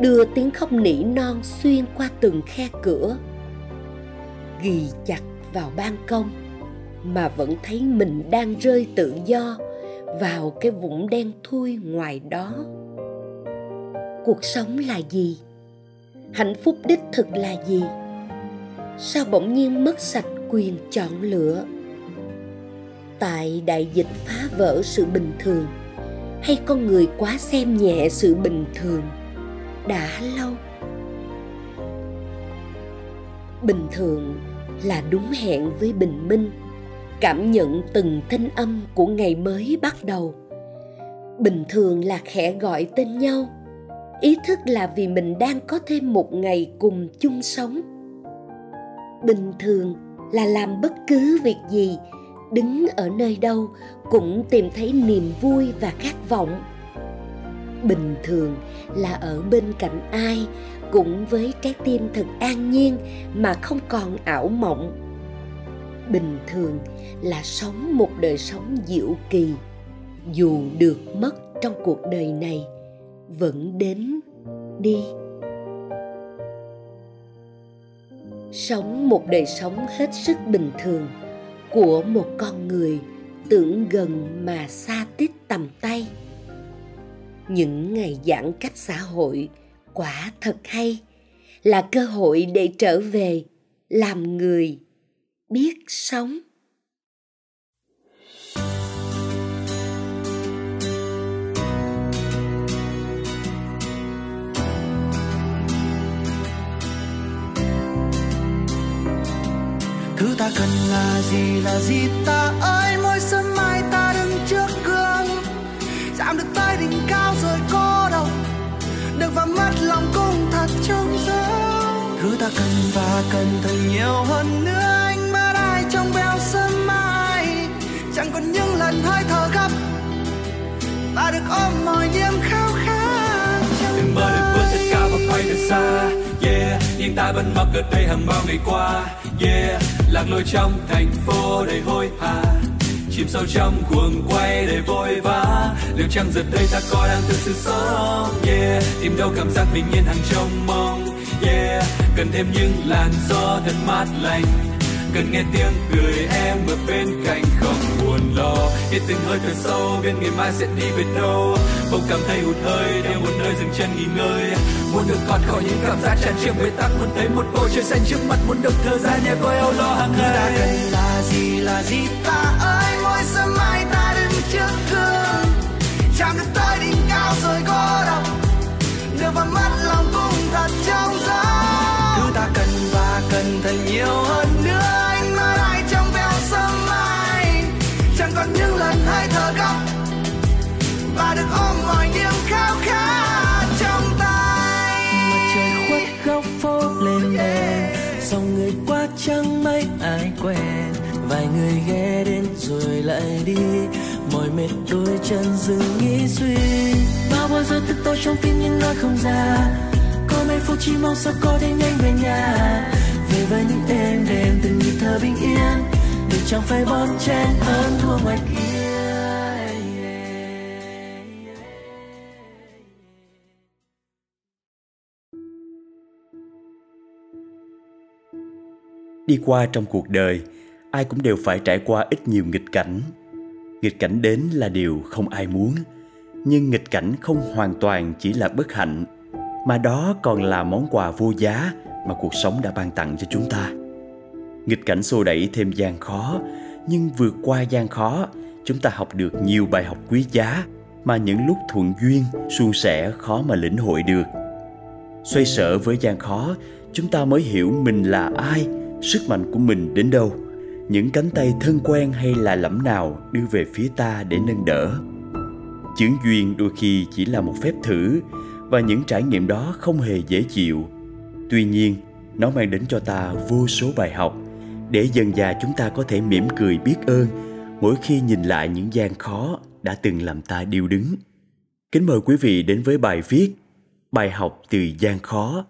đưa tiếng khóc nỉ non xuyên qua từng khe cửa. Ghi chặt vào ban công, mà vẫn thấy mình đang rơi tự do vào cái vũng đen thui ngoài đó. Cuộc sống là gì? Hạnh phúc đích thực là gì? Sao bỗng nhiên mất sạch quyền chọn lựa? Tại đại dịch phá vỡ sự bình thường, hay con người quá xem nhẹ sự bình thường? Đã lâu. Bình thường là đúng hẹn với bình minh, cảm nhận từng thanh âm của ngày mới bắt đầu. Bình thường là khẽ gọi tên nhau ý thức là vì mình đang có thêm một ngày cùng chung sống. Bình thường là làm bất cứ việc gì, đứng ở nơi đâu cũng tìm thấy niềm vui và khát vọng. Bình thường là ở bên cạnh ai cũng với trái tim thật an nhiên mà không còn ảo mộng. Bình thường là sống một đời sống diệu kỳ, dù được mất trong cuộc đời này vẫn đến đi. Sống một đời sống hết sức bình thường của một con người tưởng gần mà xa tít tầm tay. Những ngày giãn cách xã hội quả thật hay, là cơ hội để trở về làm người, biết sống. Ta cần là gì là gì ta ơi mỗi sớm mai ta đứng trước gương. Chạm được tới đỉnh cao rồi cô độc được và mất lòng cũng thật trong gió. thứ ta cần và cần thật nhiều hơn nữa, anh mơ ai trong veo sớm mai. Chẳng còn những lần hơi thở gấp ta được ôm mọi niềm khao khát đừng mơ được vượt thật cao và quay thật xa ta vẫn mặc ở đây hàng bao ngày qua. Yeah, lạc lối trong thành phố đầy hối hả. Chìm sâu trong cuồng quay đầy vội vã. Liệu chăng giờ đây ta có đang thực sự sống? Yeah, tìm đâu cảm giác bình yên hàng trong mong. Yeah, cần thêm những làn gió thật mát lành. Cần nghe tiếng cười em ở bên cạnh không buồn lo. Hít từng hơi thở sâu biết ngày mai sẽ đi về đâu. Bỗng cảm thấy hụt hơi, đeo một nơi dừng chân nghỉ ngơi muốn được thoát khỏi những cảm giác tràn trề bế tắc muốn thấy một bầu trời xanh trước mặt muốn được thở ra nhẹ coi âu lo hàng ngày. Ta cần là gì là gì? Ta ơi mỗi sớm mai ta đứng trước gương chạm được tới đỉnh cao rồi cô độc được và mất lòng cũng thật trong gió thứ ta cần và cần thật nhiều hơn nữa anh mơ lại trong veo sớm mai. Chẳng còn những lần hơi thở gấp. Và được ôm mọi chẳng mấy ai quen, vài người ghé đến rồi lại đi. Mỏi mệt đôi chân dừng nghĩ suy. Bao bao giờ thức tôi trong tim nhưng nói không ra. Có mấy phút chỉ mong sao có thể nhanh về nhà. Về với những êm đêm từng nhịp thở bình yên. Để chẳng phải bon chen hơn thua ngoài kia. Đi qua trong cuộc đời, ai cũng đều phải trải qua ít nhiều nghịch cảnh. Nghịch cảnh đến là điều không ai muốn, nhưng nghịch cảnh không hoàn toàn chỉ là bất hạnh, mà đó còn là món quà vô giá mà cuộc sống đã ban tặng cho chúng ta. Nghịch cảnh xô đẩy thêm gian khó, nhưng vượt qua gian khó, chúng ta học được nhiều bài học quý giá mà những lúc thuận duyên, suôn sẻ khó mà lĩnh hội được. Xoay sở với gian khó, chúng ta mới hiểu mình là ai sức mạnh của mình đến đâu? Những cánh tay thân quen hay là lẫm nào đưa về phía ta để nâng đỡ? Chướng duyên đôi khi chỉ là một phép thử, và những trải nghiệm đó không hề dễ chịu. Tuy nhiên, nó mang đến cho ta vô số bài học, để dần dà chúng ta có thể mỉm cười biết ơn mỗi khi nhìn lại những gian khó đã từng làm ta điêu đứng. Kính mời quý vị đến với bài viết bài học từ gian khó,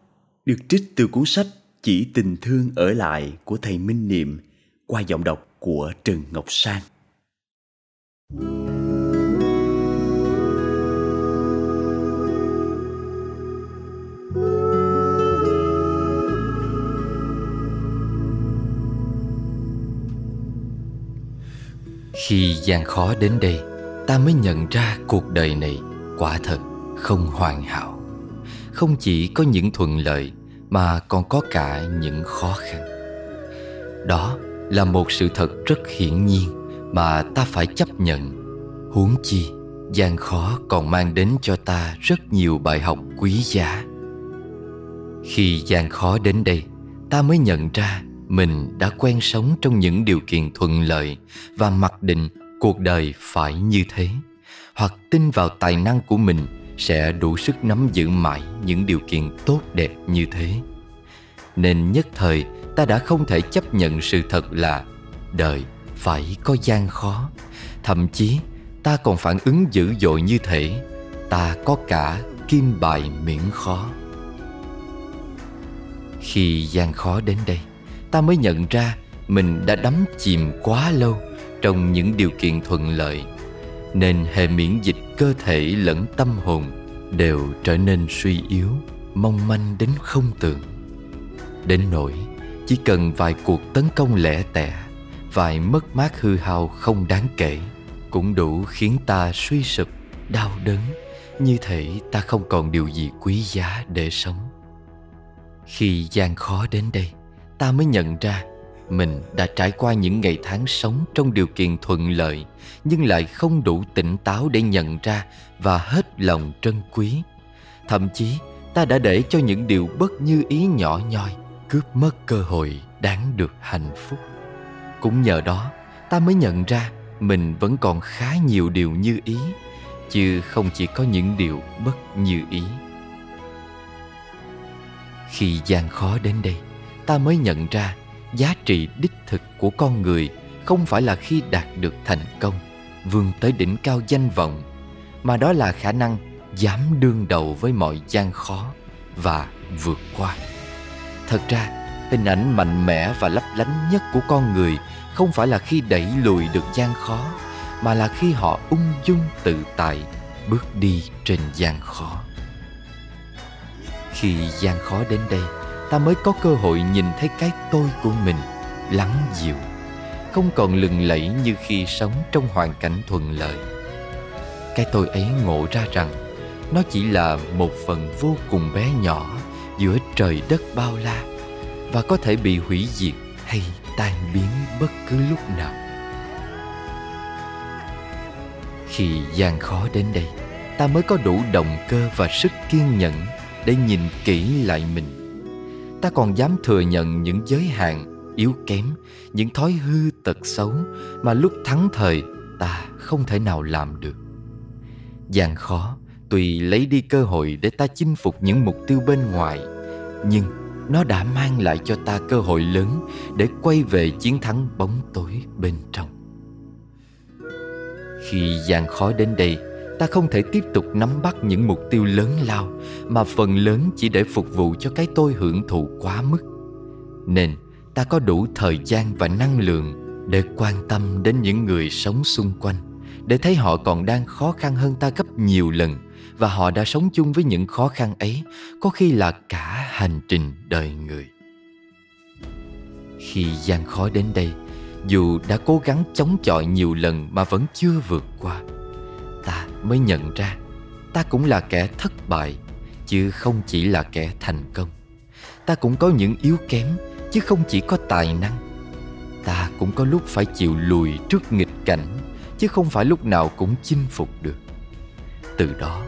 được trích từ cuốn sách chỉ tình thương ở lại của thầy minh niệm qua giọng đọc của trần ngọc sang. Khi gian khó đến đây, ta mới nhận ra cuộc đời này quả thật không hoàn hảo. Không chỉ có những thuận lợi mà còn có cả những khó khăn. Đó là một sự thật rất hiển nhiên mà ta phải chấp nhận. Huống chi, gian khó còn mang đến cho ta rất nhiều bài học quý giá. Khi gian khó đến đây, ta mới nhận ra mình đã quen sống trong những điều kiện thuận lợi và mặc định cuộc đời phải như thế, hoặc tin vào tài năng của mình sẽ đủ sức nắm giữ mãi những điều kiện tốt đẹp như thế. Nên nhất thời, ta đã không thể chấp nhận sự thật là đời phải có gian khó. Thậm chí, ta còn phản ứng dữ dội như thể ta có cả kim bài miễn khó. Khi gian khó đến đây, ta mới nhận ra mình đã đắm chìm quá lâu trong những điều kiện thuận lợi nên hệ miễn dịch cơ thể lẫn tâm hồn đều trở nên suy yếu, mong manh đến không tưởng đến nỗi, chỉ cần vài cuộc tấn công lẻ tẻ, vài mất mát hư hao không đáng kể, cũng đủ khiến ta suy sụp, đau đớn. Như thể ta không còn điều gì quý giá để sống. Khi gian khó đến đây, ta mới nhận ra mình đã trải qua những ngày tháng sống trong điều kiện thuận lợi, nhưng lại không đủ tỉnh táo để nhận ra và hết lòng trân quý. Thậm chí, ta đã để cho những điều bất như ý nhỏ nhoi cướp mất cơ hội đáng được hạnh phúc. Cũng nhờ đó, ta mới nhận ra mình vẫn còn khá nhiều điều như ý, chứ không chỉ có những điều bất như ý. Khi gian khó đến đây, ta mới nhận ra giá trị đích thực của con người không phải là khi đạt được thành công, vươn tới đỉnh cao danh vọng, mà đó là khả năng dám đương đầu với mọi gian khó và vượt qua. Thật ra, hình ảnh mạnh mẽ và lấp lánh nhất của con người không phải là khi đẩy lùi được gian khó, mà là khi họ ung dung tự tại, bước đi trên gian khó. Khi gian khó đến đây ta mới có cơ hội nhìn thấy cái tôi của mình, lắng dịu, không còn lừng lẫy như khi sống trong hoàn cảnh thuận lợi. Cái tôi ấy ngộ ra rằng, nó chỉ là một phần vô cùng bé nhỏ giữa trời đất bao la và có thể bị hủy diệt hay tan biến bất cứ lúc nào. Khi gian khó đến đây, ta mới có đủ động cơ và sức kiên nhẫn để nhìn kỹ lại mình ta còn dám thừa nhận những giới hạn yếu kém, những thói hư tật xấu mà lúc thắng thời ta không thể nào làm được. Gian khó tuy lấy đi cơ hội để ta chinh phục những mục tiêu bên ngoài, nhưng nó đã mang lại cho ta cơ hội lớn để quay về chiến thắng bóng tối bên trong. Khi gian khó đến đây ta không thể tiếp tục nắm bắt những mục tiêu lớn lao, mà phần lớn chỉ để phục vụ cho cái tôi hưởng thụ quá mức. Nên, ta có đủ thời gian và năng lượng để quan tâm đến những người sống xung quanh, để thấy họ còn đang khó khăn hơn ta gấp nhiều lần, và họ đã sống chung với những khó khăn ấy, có khi là cả hành trình đời người. Khi gian khó đến đây, dù đã cố gắng chống chọi nhiều lần mà vẫn chưa vượt qua ta mới nhận ra, ta cũng là kẻ thất bại, chứ không chỉ là kẻ thành công. Ta cũng có những yếu kém, chứ không chỉ có tài năng. Ta cũng có lúc phải chịu lùi trước nghịch cảnh, chứ không phải lúc nào cũng chinh phục được. Từ đó,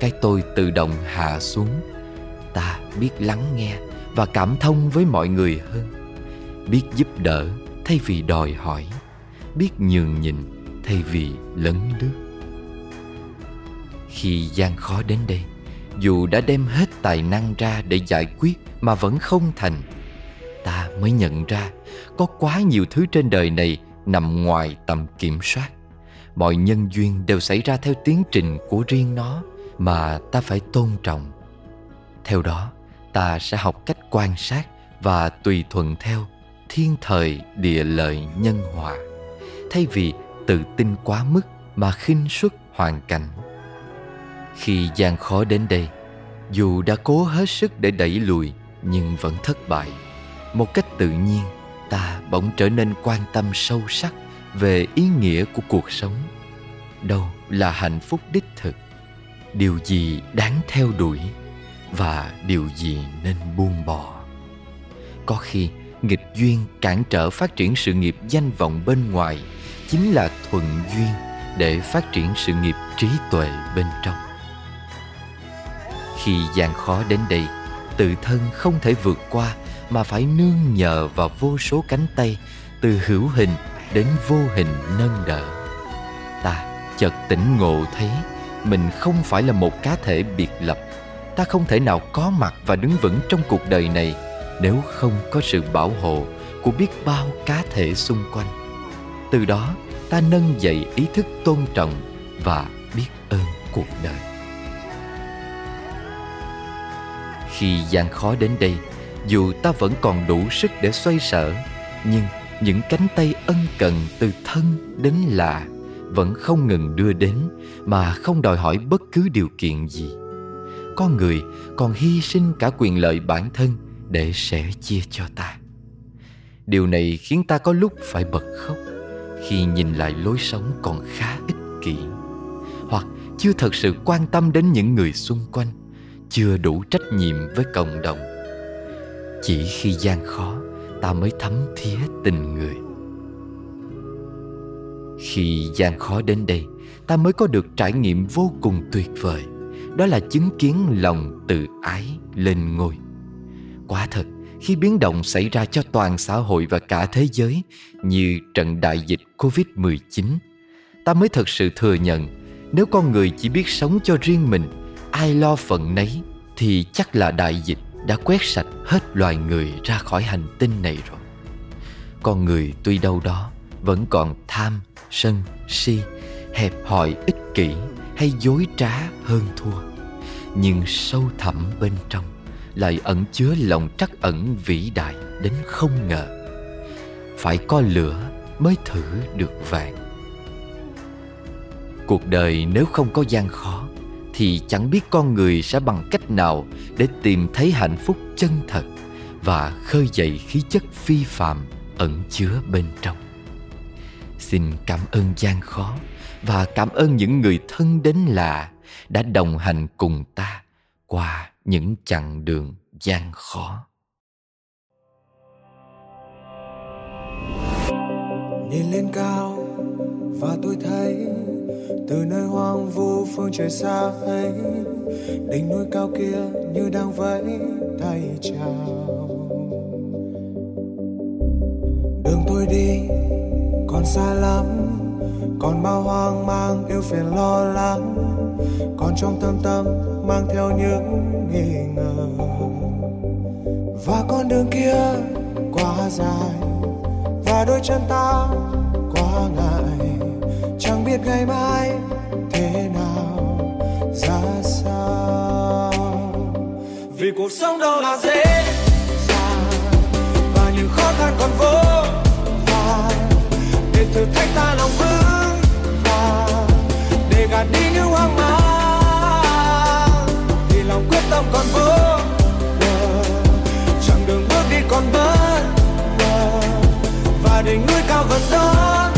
cái tôi tự động hạ xuống. Ta biết lắng nghe và cảm thông với mọi người hơn. Biết giúp đỡ thay vì đòi hỏi. Biết nhường nhịn thay vì lấn lướt khi gian khó đến đây, dù đã đem hết tài năng ra để giải quyết mà vẫn không thành, ta mới nhận ra có quá nhiều thứ trên đời này nằm ngoài tầm kiểm soát. Mọi nhân duyên đều xảy ra theo tiến trình của riêng nó mà ta phải tôn trọng. Theo đó, ta sẽ học cách quan sát và tùy thuận theo thiên thời, địa lợi, nhân hòa, thay vì tự tin quá mức mà khinh suất hoàn cảnh khi gian khó đến đây, dù đã cố hết sức để đẩy lùi nhưng vẫn thất bại. Một cách tự nhiên, ta bỗng trở nên quan tâm sâu sắc về ý nghĩa của cuộc sống. Đâu là hạnh phúc đích thực? Điều gì đáng theo đuổi và điều gì nên buông bỏ? Có khi, nghịch duyên cản trở phát triển sự nghiệp danh vọng bên ngoài, chính là thuận duyên để phát triển sự nghiệp trí tuệ bên trong khi gian khó đến đây, tự thân không thể vượt qua mà phải nương nhờ vào vô số cánh tay từ hữu hình đến vô hình nâng đỡ. Ta chợt tỉnh ngộ thấy mình không phải là một cá thể biệt lập. Ta không thể nào có mặt và đứng vững trong cuộc đời này nếu không có sự bảo hộ của biết bao cá thể xung quanh. Từ đó, ta nâng dậy ý thức tôn trọng và biết ơn cuộc đời. Khi gian khó đến đây, dù ta vẫn còn đủ sức để xoay sở, nhưng những cánh tay ân cần từ thân đến lạ vẫn không ngừng đưa đến mà không đòi hỏi bất cứ điều kiện gì. Có người còn hy sinh cả quyền lợi bản thân để sẻ chia cho ta. Điều này khiến ta có lúc phải bật khóc khi nhìn lại lối sống còn khá ích kỷ, hoặc chưa thật sự quan tâm đến những người xung quanh chưa đủ trách nhiệm với cộng đồng. Chỉ khi gian khó ta mới thấm thía tình người. Khi gian khó đến đây ta mới có được trải nghiệm vô cùng tuyệt vời. Đó là chứng kiến lòng tự ái lên ngôi. Quả thật khi biến động xảy ra cho toàn xã hội và cả thế giới như trận đại dịch Covid-19, ta mới thật sự thừa nhận nếu con người chỉ biết sống cho riêng mình, ai lo phận nấy thì chắc là đại dịch đã quét sạch hết loài người ra khỏi hành tinh này rồi. Con người tuy đâu đó vẫn còn tham, sân, si, hẹp hòi, ích kỷ hay dối trá hơn thua. Nhưng sâu thẳm bên trong lại ẩn chứa lòng trắc ẩn vĩ đại đến không ngờ. Phải có lửa mới thử được vàng. Cuộc đời nếu không có gian khó thì chẳng biết con người sẽ bằng cách nào để tìm thấy hạnh phúc chân thật và khơi dậy khí chất phi phạm ẩn chứa bên trong. Xin cảm ơn gian khó và cảm ơn những người thân đến lạ đã đồng hành cùng ta qua những chặng đường gian khó. Nhìn lên cao và tôi thấy từ nơi hoang vu phương trời xa ấy, đỉnh núi cao kia như đang vẫy tay chào. Đường tôi đi, còn xa lắm, còn bao hoang mang yêu phiền lo lắng, còn trong tâm tâm mang theo những nghi ngờ. Và con đường kia quá dài, và đôi chân ta quá ngại biết ngày mai thế nào, ra sao? Vì cuộc sống đâu là dễ dàng, và những khó khăn còn vô vàn. Để thử thách ta lòng vững và để gạt đi những hoang mang. Vì lòng quyết tâm còn vô bờ, chặng đường bước đi còn bất ngờ. Và đỉnh núi cao vẫn đón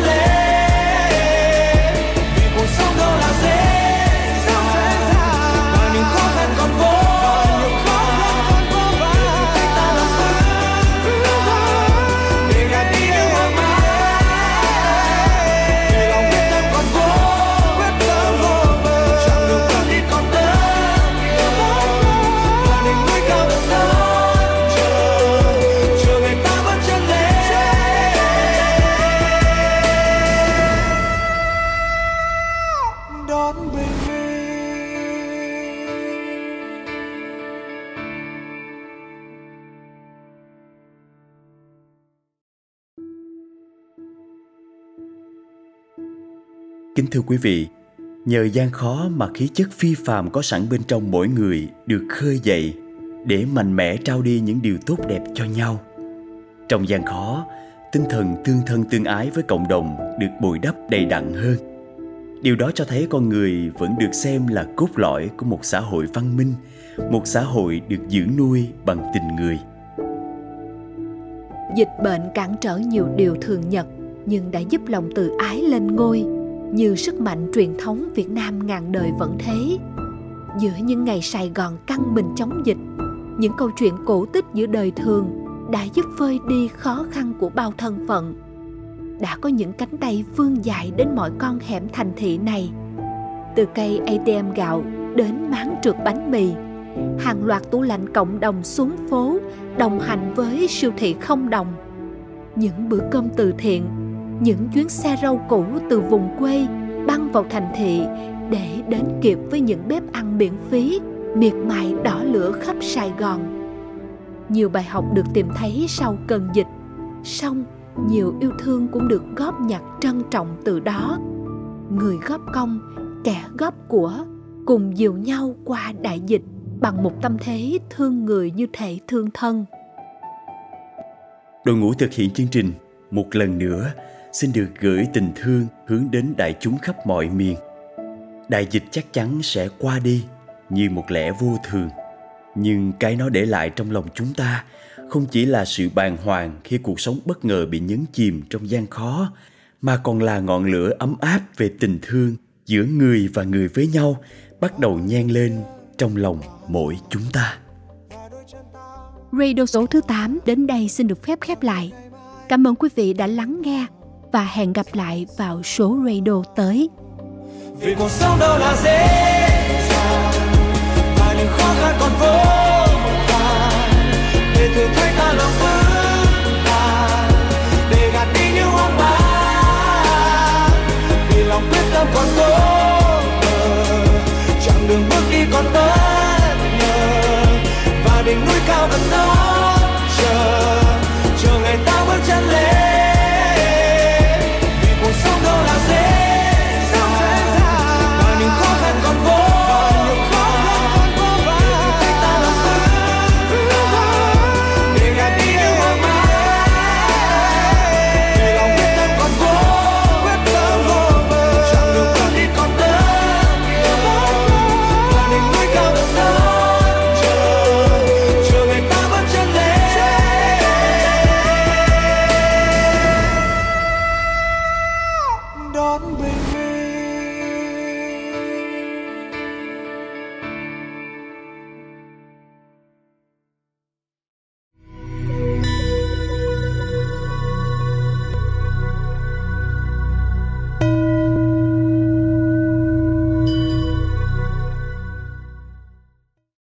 ta Kính thưa quý vị, nhờ gian khó mà khí chất phi phàm có sẵn bên trong mỗi người được khơi dậy để mạnh mẽ trao đi những điều tốt đẹp cho nhau. Trong gian khó tinh thần tương thân tương ái với cộng đồng được bồi đắp đầy đặn hơn. Điều đó cho thấy con người vẫn được xem là cốt lõi của một xã hội văn minh một xã hội được dưỡng nuôi bằng tình người. Dịch bệnh cản trở nhiều điều thường nhật nhưng đã giúp lòng từ ái lên ngôi như sức mạnh truyền thống Việt Nam ngàn đời vẫn thế. Giữa những ngày Sài Gòn căng mình chống dịch, những câu chuyện cổ tích giữa đời thường đã giúp phơi đi khó khăn của bao thân phận. Đã có những cánh tay vươn dài đến mọi con hẻm thành thị này. Từ cây ATM gạo đến máng trượt bánh mì, hàng loạt tủ lạnh cộng đồng xuống phố đồng hành với siêu thị không đồng. Những bữa cơm từ thiện những chuyến xe rau cũ từ vùng quê băng vào thành thị để đến kịp với những bếp ăn miễn phí miệt mài đỏ lửa khắp Sài Gòn. Nhiều bài học được tìm thấy sau cơn dịch, song nhiều yêu thương cũng được góp nhặt trân trọng từ đó. Người góp công, kẻ góp của, cùng dìu nhau qua đại dịch bằng một tâm thế thương người như thể thương thân. Đội ngũ thực hiện chương trình một lần nữa xin được gửi tình thương hướng đến đại chúng khắp mọi miền. Đại dịch chắc chắn sẽ qua đi như một lẽ vô thường, nhưng cái nó để lại trong lòng chúng ta không chỉ là sự bàng hoàng khi cuộc sống bất ngờ bị nhấn chìm trong gian khó, mà còn là ngọn lửa ấm áp về tình thương giữa người và người với nhau bắt đầu nhen lên trong lòng mỗi chúng ta. Radio số thứ 8 đến đây xin được phép khép lại. Cảm ơn quý vị đã lắng nghe và hẹn gặp lại vào số radio tới. Vì cuộc sống đâu là dễ dàng, và những khó khăn còn vô vàn. Để thử thách ta lòng vững vàng, để gạt đi những hoang mang. Vì lòng quyết tâm còn cố chẳng đường bước đi còn bất ngờ. Và đỉnh núi cao vẫn đó